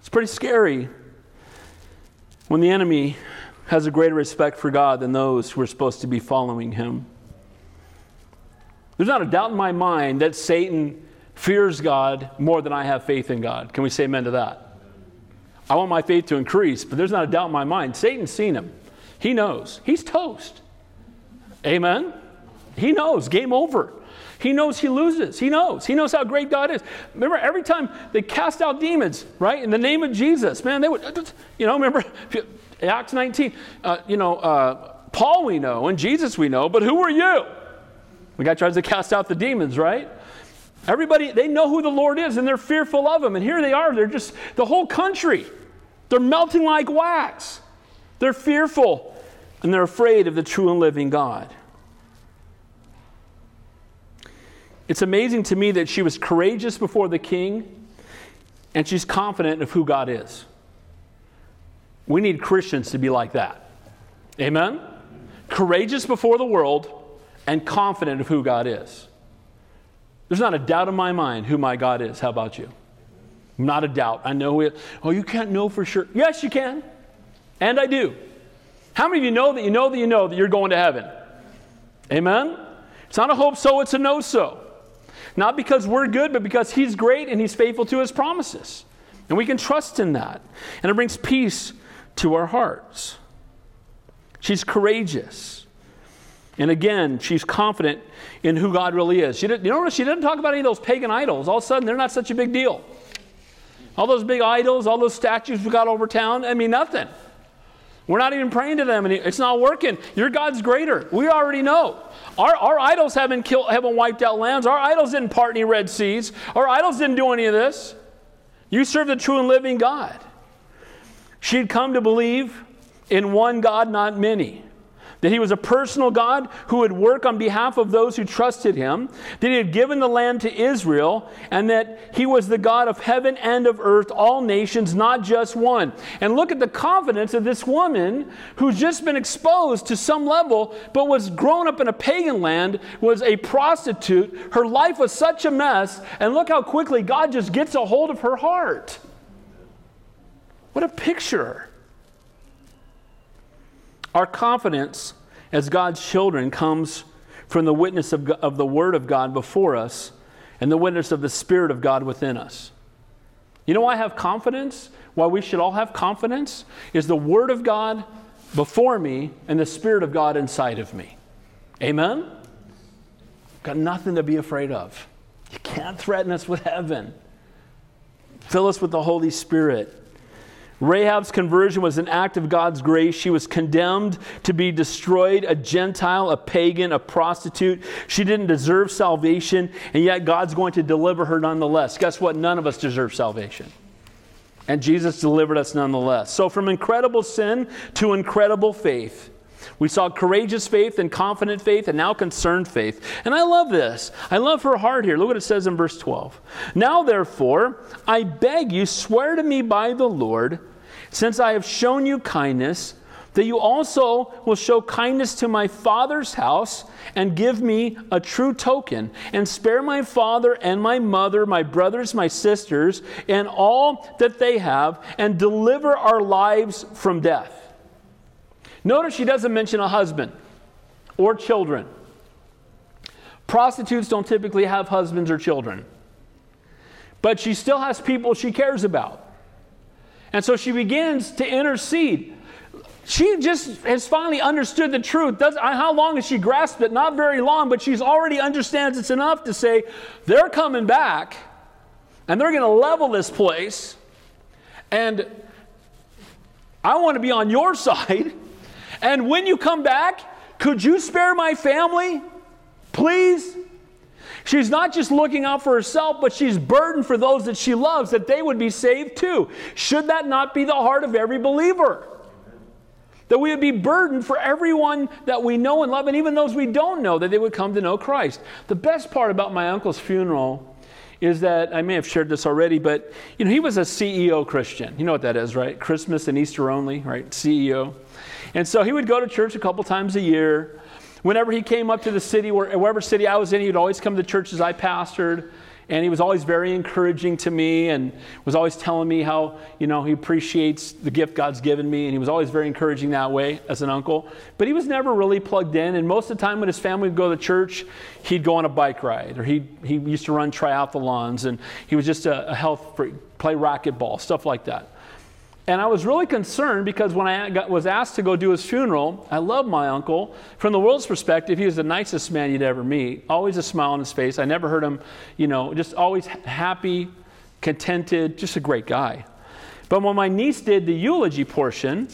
It's pretty scary when the enemy has a greater respect for God than those who are supposed to be following Him. There's not a doubt in my mind that Satan fears God more than I have faith in God. Can we say amen to that? I want my faith to increase, but there's not a doubt in my mind. Satan's seen him. He knows. He's toast. Amen? He knows. Game over. He knows he loses. He knows. He knows how great God is. Remember, every time they cast out demons, right, in the name of Jesus, man, they would, you know, remember Acts 19, uh, you know, uh, Paul we know and Jesus we know, but who are you? The guy tries to cast out the demons, right? Everybody, they know who the Lord is and they're fearful of him. And here they are, they're just, the whole country, they're melting like wax. They're fearful and they're afraid of the true and living God. It's amazing to me that she was courageous before the king and she's confident of who God is. We need Christians to be like that. Amen? Courageous before the world and confident of who God is. There's not a doubt in my mind who my God is. How about you? Not a doubt. I know it. Oh, you can't know for sure. Yes, you can. And I do. How many of you know that you know that you know that you're going to heaven? Amen? It's not a hope so, it's a no so. Not because we're good, but because He's great and He's faithful to His promises. And we can trust in that. And it brings peace to our hearts. She's courageous. And again, she's confident in who God really is. She didn't, you notice she didn't talk about any of those pagan idols. All of a sudden, they're not such a big deal. All those big idols, all those statues we got over town, I mean, nothing. We're not even praying to them, and it's not working. Your God's greater. We already know. Our, our idols haven't, killed, haven't wiped out lands. Our idols didn't part any Red Seas. Our idols didn't do any of this. You serve the true and living God. She'd come to believe in one God, not many. That he was a personal God who would work on behalf of those who trusted him, that he had given the land to Israel, and that he was the God of heaven and of earth, all nations, not just one. And look at the confidence of this woman who's just been exposed to some level, but was grown up in a pagan land, was a prostitute. Her life was such a mess, and look how quickly God just gets a hold of her heart. What a picture. Our confidence as God's children comes from the witness of, of the Word of God before us and the witness of the Spirit of God within us. You know why I have confidence? Why we should all have confidence? Is the Word of God before me and the Spirit of God inside of me. Amen? Got nothing to be afraid of. You can't threaten us with heaven. Fill us with the Holy Spirit. Rahab's conversion was an act of God's grace. She was condemned to be destroyed, a Gentile, a pagan, a prostitute. She didn't deserve salvation, and yet God's going to deliver her nonetheless. Guess what? None of us deserve salvation. And Jesus delivered us nonetheless. So, from incredible sin to incredible faith, we saw courageous faith and confident faith and now concerned faith. And I love this. I love her heart here. Look what it says in verse 12. Now, therefore, I beg you, swear to me by the Lord, since I have shown you kindness, that you also will show kindness to my father's house and give me a true token, and spare my father and my mother, my brothers, my sisters, and all that they have, and deliver our lives from death. Notice she doesn't mention a husband or children. Prostitutes don't typically have husbands or children, but she still has people she cares about. And so she begins to intercede. She just has finally understood the truth. Does, how long has she grasped it? Not very long, but she's already understands it's enough to say, they're coming back and they're going to level this place. And I want to be on your side. And when you come back, could you spare my family? Please? She's not just looking out for herself, but she's burdened for those that she loves, that they would be saved too. Should that not be the heart of every believer? That we would be burdened for everyone that we know and love, and even those we don't know, that they would come to know Christ. The best part about my uncle's funeral is that I may have shared this already, but you know, he was a CEO Christian. You know what that is, right? Christmas and Easter only, right? CEO. And so he would go to church a couple times a year. Whenever he came up to the city, wherever city I was in, he would always come to churches I pastored. And he was always very encouraging to me and was always telling me how, you know, he appreciates the gift God's given me. And he was always very encouraging that way as an uncle. But he was never really plugged in. And most of the time when his family would go to church, he'd go on a bike ride or he, he used to run triathlons. And he was just a, a health freak, play racquetball, stuff like that. And I was really concerned because when I got, was asked to go do his funeral, I love my uncle. From the world's perspective, he was the nicest man you'd ever meet. Always a smile on his face. I never heard him, you know, just always happy, contented, just a great guy. But when my niece did the eulogy portion,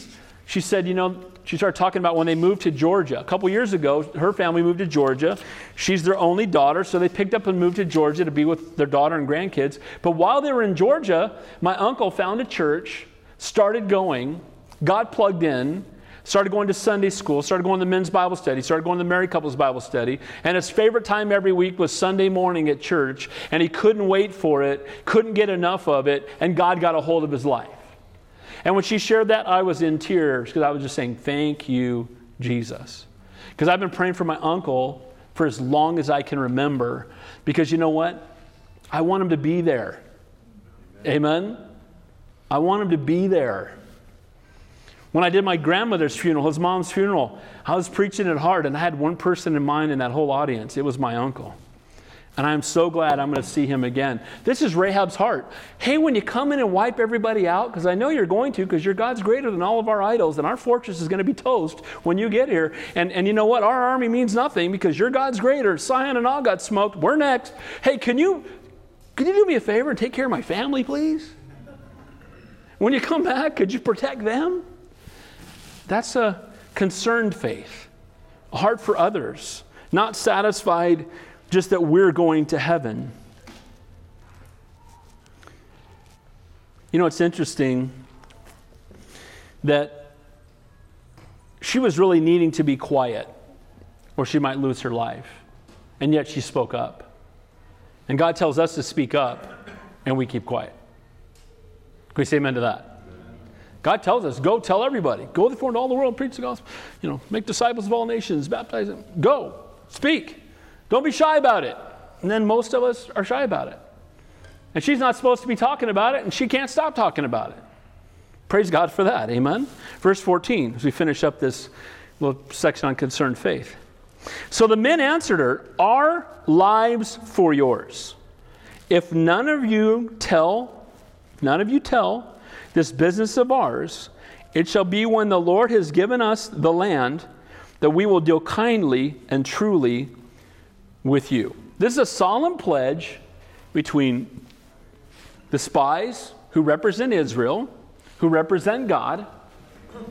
she said, you know, she started talking about when they moved to Georgia. A couple years ago, her family moved to Georgia. She's their only daughter, so they picked up and moved to Georgia to be with their daughter and grandkids. But while they were in Georgia, my uncle found a church started going, got plugged in, started going to Sunday school, started going to men's Bible study, started going to the married couples Bible study, and his favorite time every week was Sunday morning at church, and he couldn't wait for it, couldn't get enough of it, and God got a hold of his life. And when she shared that, I was in tears because I was just saying, Thank you, Jesus. Because I've been praying for my uncle for as long as I can remember, because you know what? I want him to be there. Amen. I want him to be there. When I did my grandmother's funeral, his mom's funeral, I was preaching it hard, and I had one person in mind in that whole audience. It was my uncle. And I'm so glad I'm going to see him again. This is Rahab's heart. Hey, when you come in and wipe everybody out, because I know you're going to, because your God's greater than all of our idols, and our fortress is going to be toast when you get here. And, and you know what? Our army means nothing because your God's greater. Sihon and Og got smoked. We're next. Hey, can you, can you do me a favor and take care of my family, please? When you come back, could you protect them? That's a concerned faith, a heart for others, not satisfied just that we're going to heaven. You know, it's interesting that she was really needing to be quiet or she might lose her life. And yet she spoke up. And God tells us to speak up, and we keep quiet. Can we say amen to that? God tells us, go tell everybody. Go therefore into all the world, preach the gospel. You know, make disciples of all nations, baptize them. Go, speak. Don't be shy about it. And then most of us are shy about it. And she's not supposed to be talking about it, and she can't stop talking about it. Praise God for that. Amen. Verse 14, as we finish up this little section on concerned faith. So the men answered her, Our lives for yours. If none of you tell, none of you tell this business of ours, it shall be when the Lord has given us the land that we will deal kindly and truly with you. This is a solemn pledge between the spies who represent Israel, who represent God,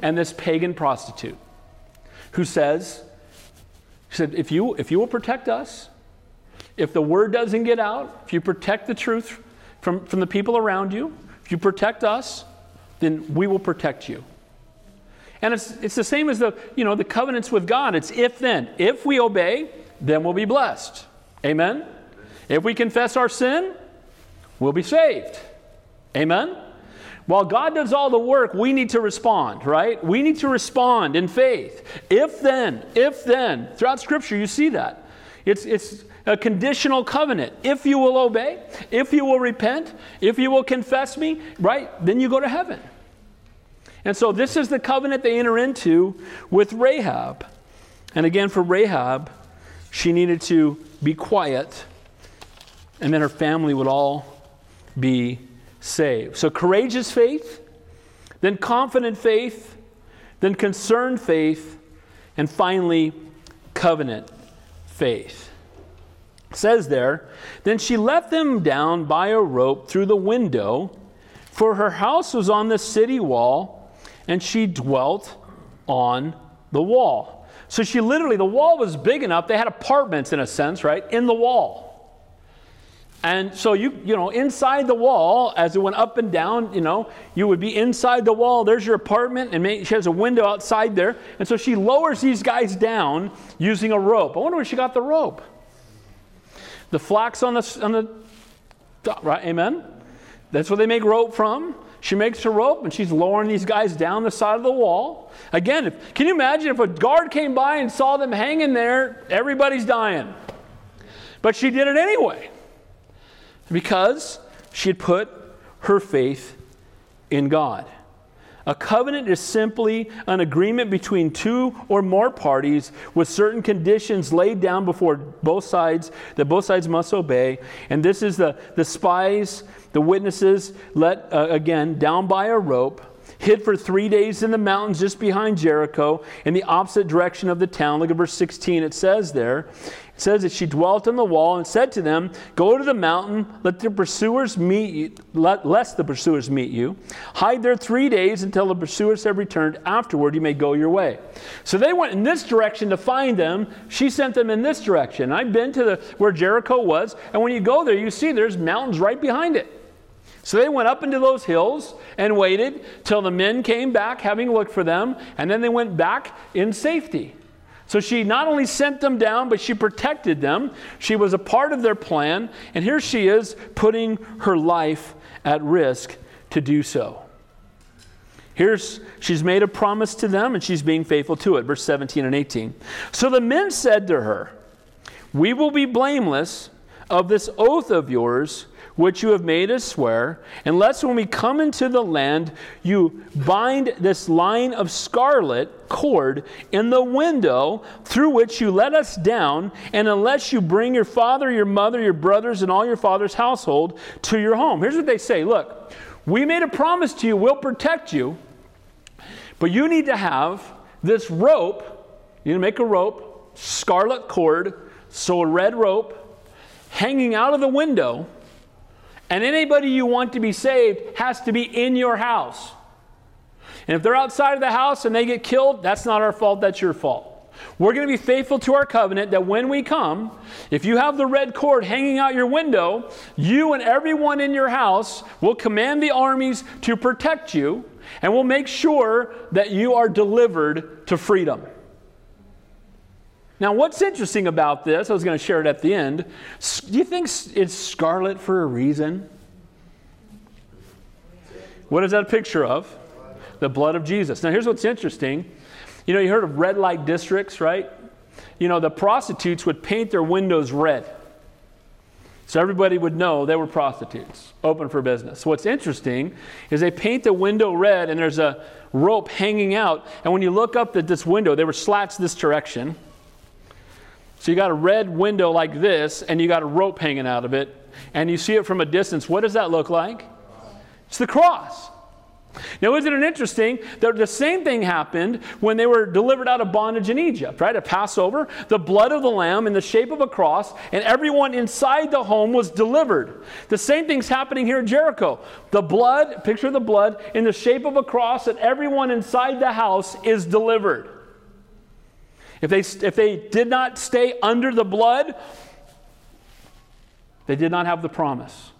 and this pagan prostitute who says, he said, if you, if you will protect us, if the word doesn't get out, if you protect the truth from, from the people around you, if you protect us, then we will protect you. And it's, it's the same as the, you know, the covenants with God. It's if then. If we obey, then we'll be blessed. Amen? If we confess our sin, we'll be saved. Amen? While God does all the work, we need to respond, right? We need to respond in faith. If then, if then, throughout Scripture, you see that. It's, it's a conditional covenant. If you will obey, if you will repent, if you will confess me, right, then you go to heaven. And so this is the covenant they enter into with Rahab. And again, for Rahab, she needed to be quiet, and then her family would all be saved. So, courageous faith, then confident faith, then concerned faith, and finally, covenant faith. It says there, then she let them down by a rope through the window, for her house was on the city wall, and she dwelt on the wall. So she literally, the wall was big enough, they had apartments in a sense, right, in the wall. And so you you know inside the wall as it went up and down, you know, you would be inside the wall. There's your apartment, and she has a window outside there. And so she lowers these guys down using a rope. I wonder where she got the rope. The flax on the on the right, amen. That's where they make rope from. She makes her rope and she's lowering these guys down the side of the wall. Again, if, can you imagine if a guard came by and saw them hanging there? Everybody's dying. But she did it anyway because she had put her faith in God. A covenant is simply an agreement between two or more parties with certain conditions laid down before both sides that both sides must obey. And this is the, the spies, the witnesses, let uh, again down by a rope, hid for three days in the mountains just behind Jericho in the opposite direction of the town. Look at verse 16. It says there, it says that she dwelt on the wall and said to them, Go to the mountain, let the pursuers meet you, let, lest the pursuers meet you. Hide there three days until the pursuers have returned. Afterward, you may go your way. So they went in this direction to find them. She sent them in this direction. I've been to the, where Jericho was, and when you go there, you see there's mountains right behind it. So they went up into those hills and waited till the men came back, having looked for them, and then they went back in safety. So she not only sent them down, but she protected them. She was a part of their plan. And here she is putting her life at risk to do so. Here's, she's made a promise to them and she's being faithful to it. Verse 17 and 18. So the men said to her, We will be blameless of this oath of yours which you have made us swear, unless when we come into the land you bind this line of scarlet cord in the window through which you let us down, and unless you bring your father, your mother, your brothers, and all your father's household to your home. Here's what they say Look, we made a promise to you, we'll protect you, but you need to have this rope. You need to make a rope, scarlet cord, so a red rope hanging out of the window and anybody you want to be saved has to be in your house. And if they're outside of the house and they get killed, that's not our fault, that's your fault. We're going to be faithful to our covenant that when we come, if you have the red cord hanging out your window, you and everyone in your house will command the armies to protect you. and we'll make sure that you are delivered to freedom. Now, what's interesting about this, I was going to share it at the end. Do you think it's scarlet for a reason? What is that a picture of? The blood of Jesus. Now, here's what's interesting. You know, you heard of red light districts, right? You know, the prostitutes would paint their windows red. So everybody would know they were prostitutes, open for business. What's interesting is they paint the window red and there's a rope hanging out. And when you look up at this window, there were slats this direction. So you got a red window like this, and you got a rope hanging out of it, and you see it from a distance. What does that look like? It's the cross. Now, isn't it interesting that the same thing happened when they were delivered out of bondage in Egypt, right? At Passover, the blood of the lamb in the shape of a cross, and everyone inside the home was delivered. The same thing's happening here at Jericho. The blood, picture the blood, in the shape of a cross, and everyone inside the house is delivered. If they, if they did not stay under the blood, they did not have the promise.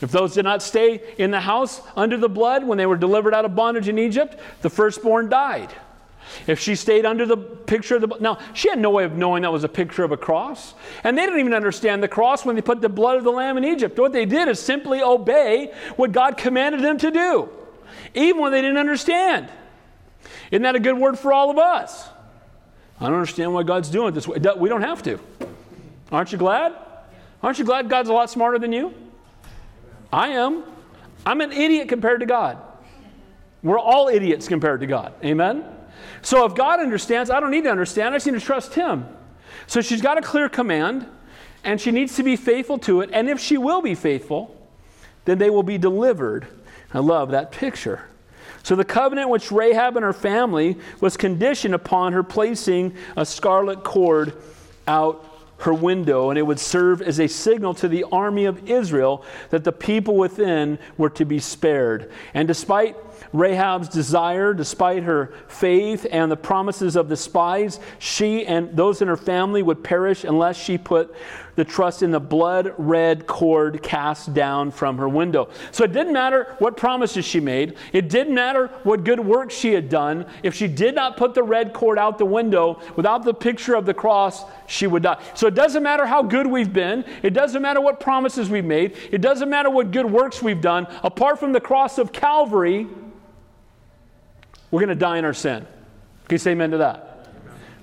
If those did not stay in the house under the blood when they were delivered out of bondage in Egypt, the firstborn died. If she stayed under the picture of the now she had no way of knowing that was a picture of a cross, and they didn't even understand the cross when they put the blood of the lamb in Egypt. What they did is simply obey what God commanded them to do, even when they didn't understand. Isn't that a good word for all of us? I don't understand why God's doing it this way. We don't have to. Aren't you glad? Aren't you glad God's a lot smarter than you? I am. I'm an idiot compared to God. We're all idiots compared to God. Amen? So if God understands, I don't need to understand. I just need to trust Him. So she's got a clear command, and she needs to be faithful to it. And if she will be faithful, then they will be delivered. I love that picture. So the covenant which Rahab and her family was conditioned upon her placing a scarlet cord out her window, and it would serve as a signal to the army of Israel that the people within were to be spared. And despite Rahab's desire, despite her faith and the promises of the spies, she and those in her family would perish unless she put the trust in the blood red cord cast down from her window. So it didn't matter what promises she made, it didn't matter what good work she had done. If she did not put the red cord out the window without the picture of the cross, she would die. So it doesn't matter how good we've been, it doesn't matter what promises we've made, it doesn't matter what good works we've done. Apart from the cross of Calvary, we're going to die in our sin. Can you say amen to that?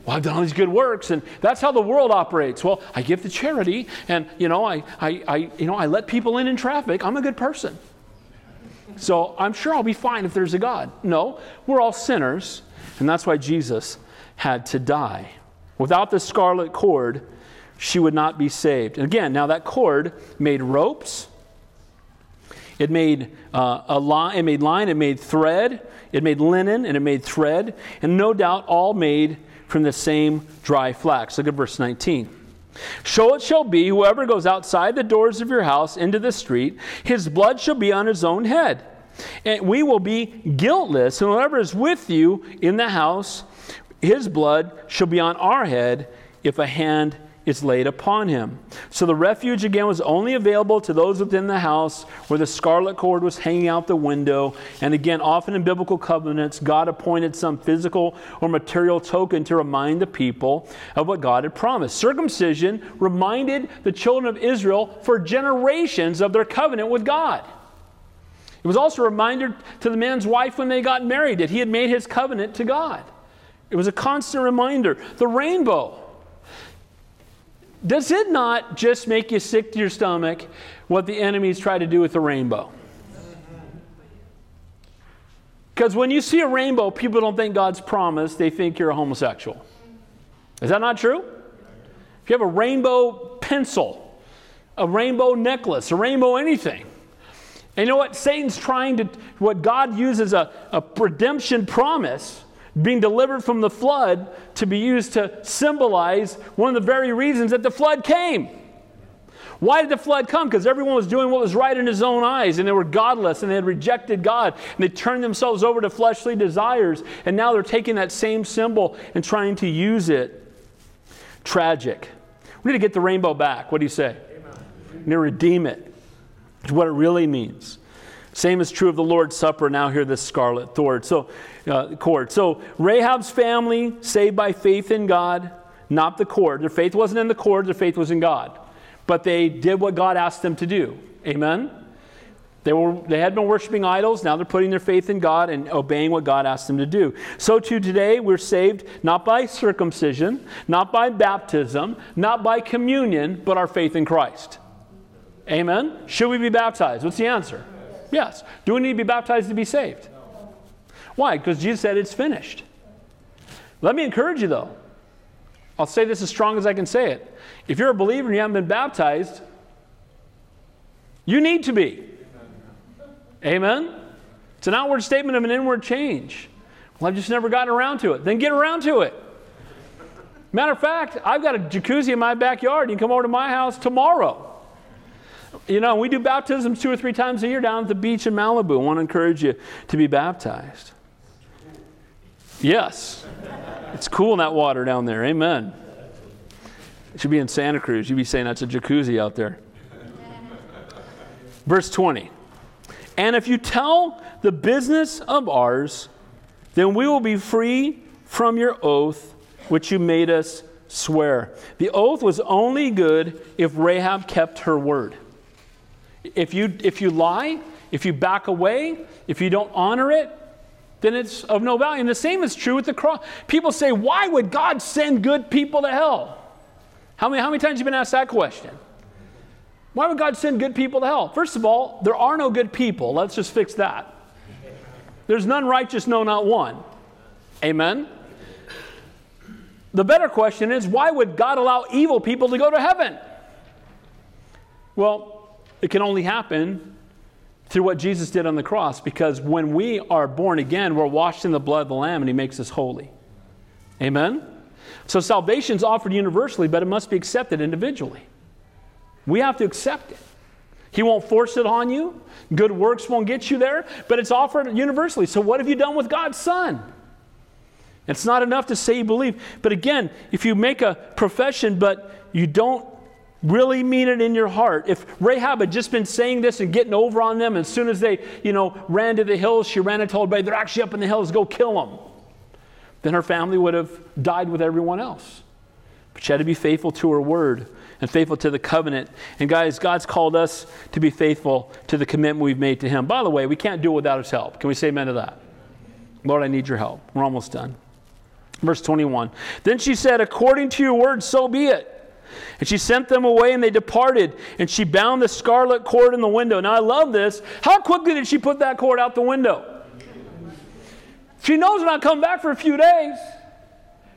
Well, I've done all these good works, and that's how the world operates. Well, I give to charity, and you know, I, I, I, you know, I let people in in traffic. I'm a good person, so I'm sure I'll be fine if there's a God. No, we're all sinners, and that's why Jesus had to die. Without the scarlet cord, she would not be saved. And again, now that cord made ropes. It made uh, a line. It made line. It made thread. It made linen, and it made thread, and no doubt all made from the same dry flax. Look at verse 19. So it shall be, whoever goes outside the doors of your house into the street, his blood shall be on his own head. And we will be guiltless, and whoever is with you in the house, his blood shall be on our head if a hand is laid upon him. So the refuge again was only available to those within the house where the scarlet cord was hanging out the window. And again, often in biblical covenants, God appointed some physical or material token to remind the people of what God had promised. Circumcision reminded the children of Israel for generations of their covenant with God. It was also a reminder to the man's wife when they got married that he had made his covenant to God. It was a constant reminder. The rainbow does it not just make you sick to your stomach what the enemies try to do with the rainbow? Because when you see a rainbow, people don't think God's promise, they think you're a homosexual. Is that not true? If you have a rainbow pencil, a rainbow necklace, a rainbow anything, and you know what? Satan's trying to, what God uses a, a redemption promise being delivered from the flood to be used to symbolize one of the very reasons that the flood came. Why did the flood come? Because everyone was doing what was right in his own eyes, and they were godless, and they had rejected God, and they turned themselves over to fleshly desires, and now they're taking that same symbol and trying to use it. Tragic. We need to get the rainbow back. What do you say? Amen. We need to redeem it. It's what it really means. Same is true of the Lord's Supper. Now hear this scarlet cord. So, uh, cord. So Rahab's family saved by faith in God, not the cord. Their faith wasn't in the cord. Their faith was in God. But they did what God asked them to do. Amen. They, were, they had been worshiping idols. Now they're putting their faith in God and obeying what God asked them to do. So, too, today we're saved not by circumcision, not by baptism, not by communion, but our faith in Christ. Amen? Should we be baptized? What's the answer? Yes. Do we need to be baptized to be saved? Why? Because Jesus said it's finished. Let me encourage you, though. I'll say this as strong as I can say it. If you're a believer and you haven't been baptized, you need to be. Amen? It's an outward statement of an inward change. Well, I've just never gotten around to it. Then get around to it. Matter of fact, I've got a jacuzzi in my backyard. You can come over to my house tomorrow. You know, we do baptisms two or three times a year down at the beach in Malibu. I want to encourage you to be baptized. Yes. It's cool in that water down there. Amen. It should be in Santa Cruz. You'd be saying that's a jacuzzi out there. Verse 20. And if you tell the business of ours, then we will be free from your oath which you made us swear. The oath was only good if Rahab kept her word. If you, if you lie, if you back away, if you don't honor it, then it's of no value. And the same is true with the cross. People say, why would God send good people to hell? How many, how many times have you been asked that question? Why would God send good people to hell? First of all, there are no good people. Let's just fix that. There's none righteous, no, not one. Amen? The better question is why would God allow evil people to go to heaven? Well, it can only happen through what Jesus did on the cross because when we are born again, we're washed in the blood of the Lamb and He makes us holy. Amen? So salvation is offered universally, but it must be accepted individually. We have to accept it. He won't force it on you. Good works won't get you there, but it's offered universally. So, what have you done with God's Son? It's not enough to say you believe. But again, if you make a profession, but you don't really mean it in your heart, if Rahab had just been saying this and getting over on them, as soon as they, you know, ran to the hills, she ran and told everybody, they're actually up in the hills, go kill them. Then her family would have died with everyone else. But she had to be faithful to her word and faithful to the covenant. And guys, God's called us to be faithful to the commitment we've made to Him. By the way, we can't do it without His help. Can we say amen to that? Lord, I need your help. We're almost done. Verse 21. Then she said, According to your word, so be it. And she sent them away, and they departed. And she bound the scarlet cord in the window. Now, I love this. How quickly did she put that cord out the window? She knows we're come back for a few days.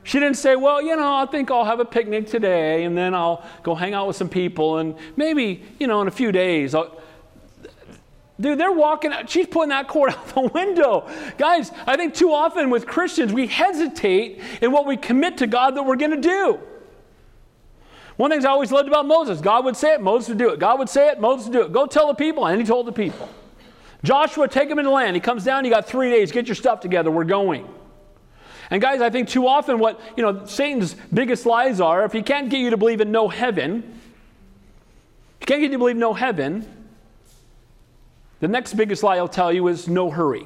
She didn't say, well, you know, I think I'll have a picnic today and then I'll go hang out with some people and maybe, you know, in a few days. I'll... Dude, they're walking out. She's putting that cord out the window. Guys, I think too often with Christians, we hesitate in what we commit to God that we're going to do. One thing I always loved about Moses God would say it, Moses would do it. God would say it, Moses would do it. Go tell the people, and he told the people. Joshua, take him into the land. He comes down, you got three days, get your stuff together, we're going. And guys, I think too often what, you know, Satan's biggest lies are if he can't get you to believe in no heaven, if he can't get you to believe no heaven, the next biggest lie he'll tell you is no hurry.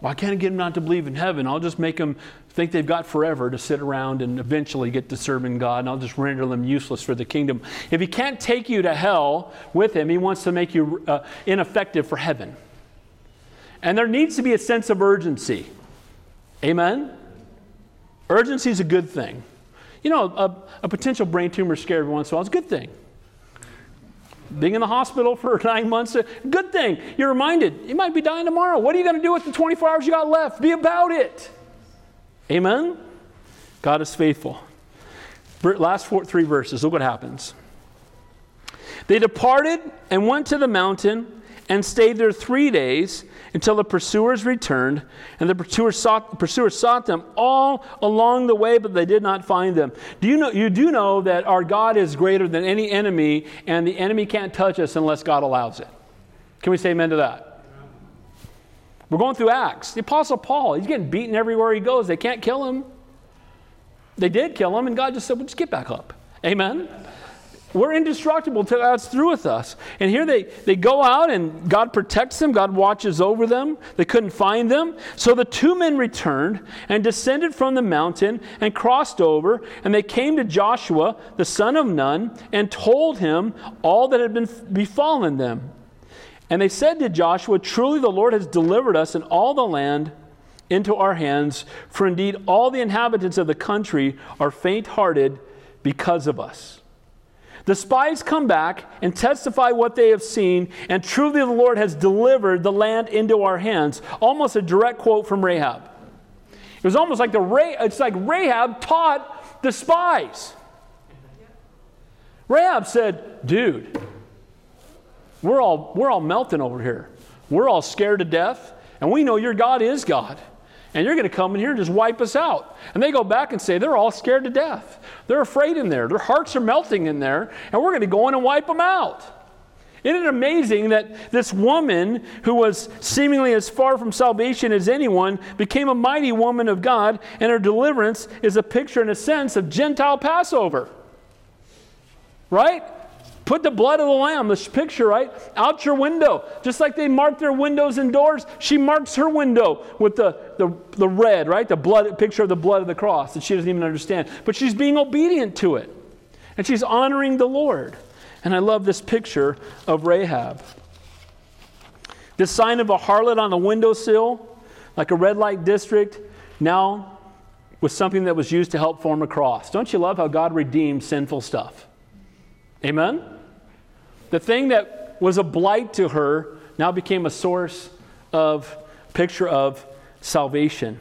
Well, I can't get him not to believe in heaven. I'll just make them think they've got forever to sit around and eventually get to serving God, and I'll just render them useless for the kingdom. If he can't take you to hell with him, he wants to make you uh, ineffective for heaven. And there needs to be a sense of urgency. Amen? Urgency is a good thing. You know, a, a potential brain tumor scare every once in a while is a good thing. Being in the hospital for nine months, a good thing. You're reminded, you might be dying tomorrow. What are you going to do with the 24 hours you got left? Be about it. Amen? God is faithful. Last four, three verses, look what happens. They departed and went to the mountain and stayed there three days until the pursuers returned, and the pursuers sought, pursuers sought them all along the way, but they did not find them. Do you know? You do know that our God is greater than any enemy, and the enemy can't touch us unless God allows it. Can we say amen to that? We're going through Acts. The Apostle Paul, he's getting beaten everywhere he goes. They can't kill him. They did kill him, and God just said, well, just get back up. Amen? we're indestructible till God's through with us. And here they, they go out and God protects them, God watches over them. They couldn't find them. So the two men returned and descended from the mountain and crossed over, and they came to Joshua, the son of Nun, and told him all that had been befallen them. And they said to Joshua, Truly the Lord has delivered us and all the land into our hands, for indeed all the inhabitants of the country are faint hearted because of us. The spies come back and testify what they have seen, and truly the Lord has delivered the land into our hands. Almost a direct quote from Rahab. It was almost like the it's like Rahab taught the spies. Rahab said, "Dude, we're all we're all melting over here. We're all scared to death, and we know your God is God." and you're going to come in here and just wipe us out. And they go back and say they're all scared to death. They're afraid in there. Their hearts are melting in there, and we're going to go in and wipe them out. Isn't it amazing that this woman, who was seemingly as far from salvation as anyone, became a mighty woman of God, and her deliverance is a picture, in a sense, of Gentile Passover? Right? Put the blood of the lamb, this picture, right, out your window. Just like they mark their windows and doors, she marks her window with the, the, the red, right? The blood picture of the blood of the cross that she doesn't even understand. But she's being obedient to it. And she's honoring the Lord. And I love this picture of Rahab. This sign of a harlot on the windowsill, like a red light district, now was something that was used to help form a cross. Don't you love how God redeemed sinful stuff? Amen? The thing that was a blight to her now became a source of picture of salvation.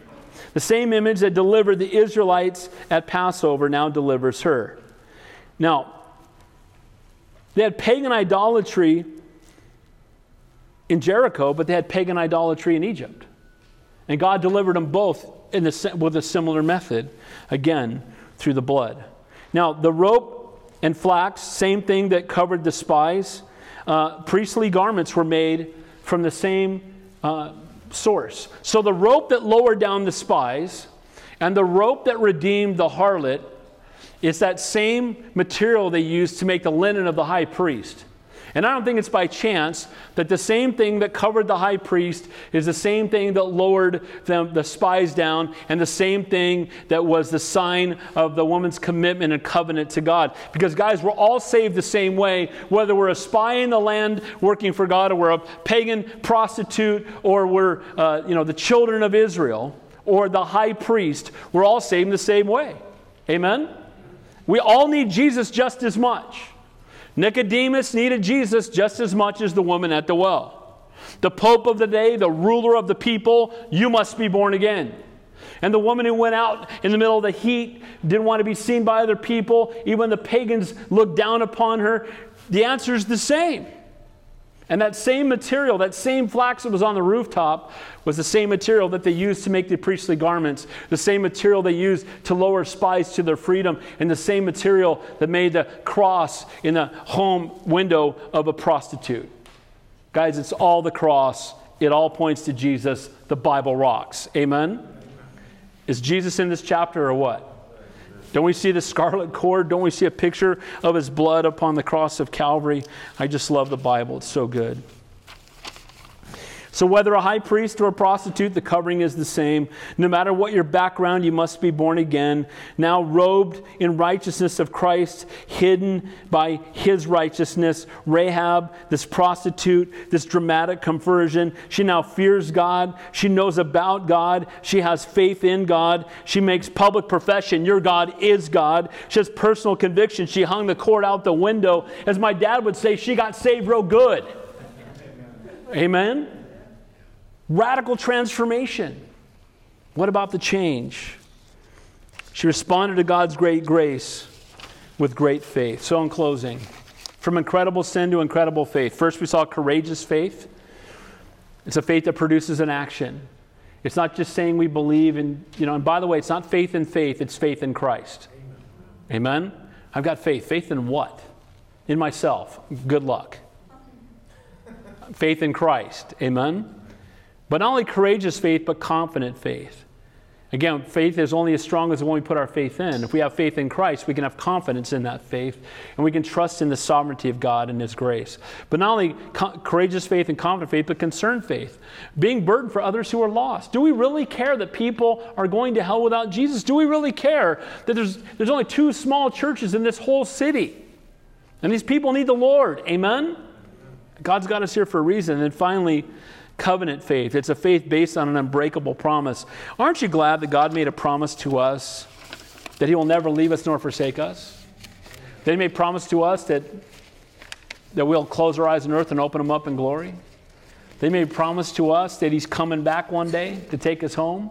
The same image that delivered the Israelites at Passover now delivers her. Now, they had pagan idolatry in Jericho, but they had pagan idolatry in Egypt. And God delivered them both the, with a similar method, again, through the blood. Now, the rope and flax, same thing that covered the spies. Uh, priestly garments were made from the same uh, source. So the rope that lowered down the spies and the rope that redeemed the harlot is that same material they used to make the linen of the high priest. And I don't think it's by chance that the same thing that covered the high priest is the same thing that lowered them, the spies down, and the same thing that was the sign of the woman's commitment and covenant to God. Because, guys, we're all saved the same way, whether we're a spy in the land working for God, or we're a pagan prostitute, or we're, uh, you know, the children of Israel, or the high priest. We're all saved the same way. Amen? We all need Jesus just as much. Nicodemus needed Jesus just as much as the woman at the well. The Pope of the day, the ruler of the people, you must be born again. And the woman who went out in the middle of the heat didn't want to be seen by other people, even the pagans looked down upon her. The answer is the same. And that same material, that same flax that was on the rooftop, was the same material that they used to make the priestly garments, the same material they used to lower spies to their freedom, and the same material that made the cross in the home window of a prostitute. Guys, it's all the cross. It all points to Jesus. The Bible rocks. Amen? Is Jesus in this chapter or what? Don't we see the scarlet cord? Don't we see a picture of his blood upon the cross of Calvary? I just love the Bible. It's so good. So, whether a high priest or a prostitute, the covering is the same. No matter what your background, you must be born again, now robed in righteousness of Christ, hidden by his righteousness. Rahab, this prostitute, this dramatic conversion, she now fears God. She knows about God. She has faith in God. She makes public profession your God is God. She has personal conviction. She hung the cord out the window. As my dad would say, she got saved real good. Amen. Radical transformation. What about the change? She responded to God's great grace with great faith. So, in closing, from incredible sin to incredible faith. First, we saw courageous faith. It's a faith that produces an action. It's not just saying we believe in, you know, and by the way, it's not faith in faith, it's faith in Christ. Amen? Amen? I've got faith. Faith in what? In myself. Good luck. faith in Christ. Amen? But not only courageous faith, but confident faith. Again, faith is only as strong as the one we put our faith in. If we have faith in Christ, we can have confidence in that faith and we can trust in the sovereignty of God and His grace. But not only co- courageous faith and confident faith, but concerned faith. Being burdened for others who are lost. Do we really care that people are going to hell without Jesus? Do we really care that there's, there's only two small churches in this whole city? And these people need the Lord. Amen? God's got us here for a reason. And finally, covenant faith. It's a faith based on an unbreakable promise. Aren't you glad that God made a promise to us that He will never leave us nor forsake us? That He made promise to us that, that we'll close our eyes on earth and open them up in glory? They made promise to us that He's coming back one day to take us home.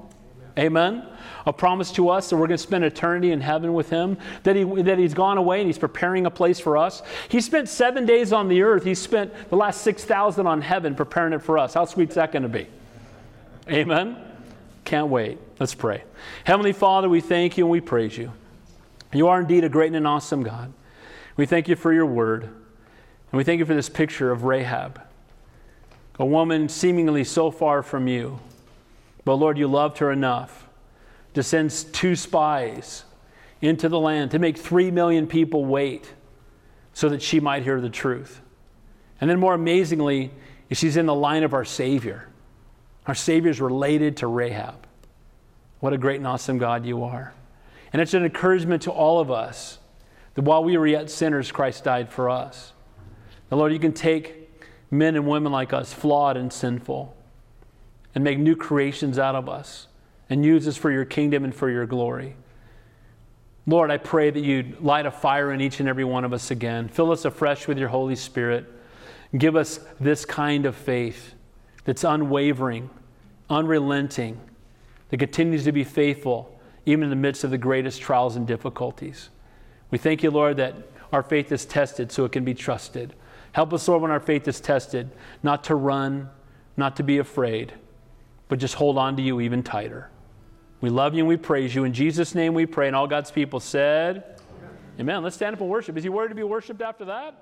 Amen. A promise to us that we're going to spend eternity in heaven with Him, that, he, that He's gone away and He's preparing a place for us. He spent seven days on the earth. He spent the last 6,000 on heaven preparing it for us. How sweet's that going to be? Amen. Can't wait. Let's pray. Heavenly Father, we thank you and we praise you. You are indeed a great and an awesome God. We thank you for your word. And we thank you for this picture of Rahab, a woman seemingly so far from you but Lord, you loved her enough to send two spies into the land to make three million people wait so that she might hear the truth. And then, more amazingly, she's in the line of our Savior. Our Savior is related to Rahab. What a great and awesome God you are. And it's an encouragement to all of us that while we were yet sinners, Christ died for us. The Lord, you can take men and women like us, flawed and sinful, and make new creations out of us and use us for your kingdom and for your glory. Lord, I pray that you'd light a fire in each and every one of us again. Fill us afresh with your Holy Spirit. Give us this kind of faith that's unwavering, unrelenting, that continues to be faithful even in the midst of the greatest trials and difficulties. We thank you, Lord, that our faith is tested so it can be trusted. Help us, Lord, when our faith is tested, not to run, not to be afraid but just hold on to you even tighter. We love you and we praise you. In Jesus' name we pray. And all God's people said, Amen. Amen. Let's stand up and worship. Is he worthy to be worshiped after that?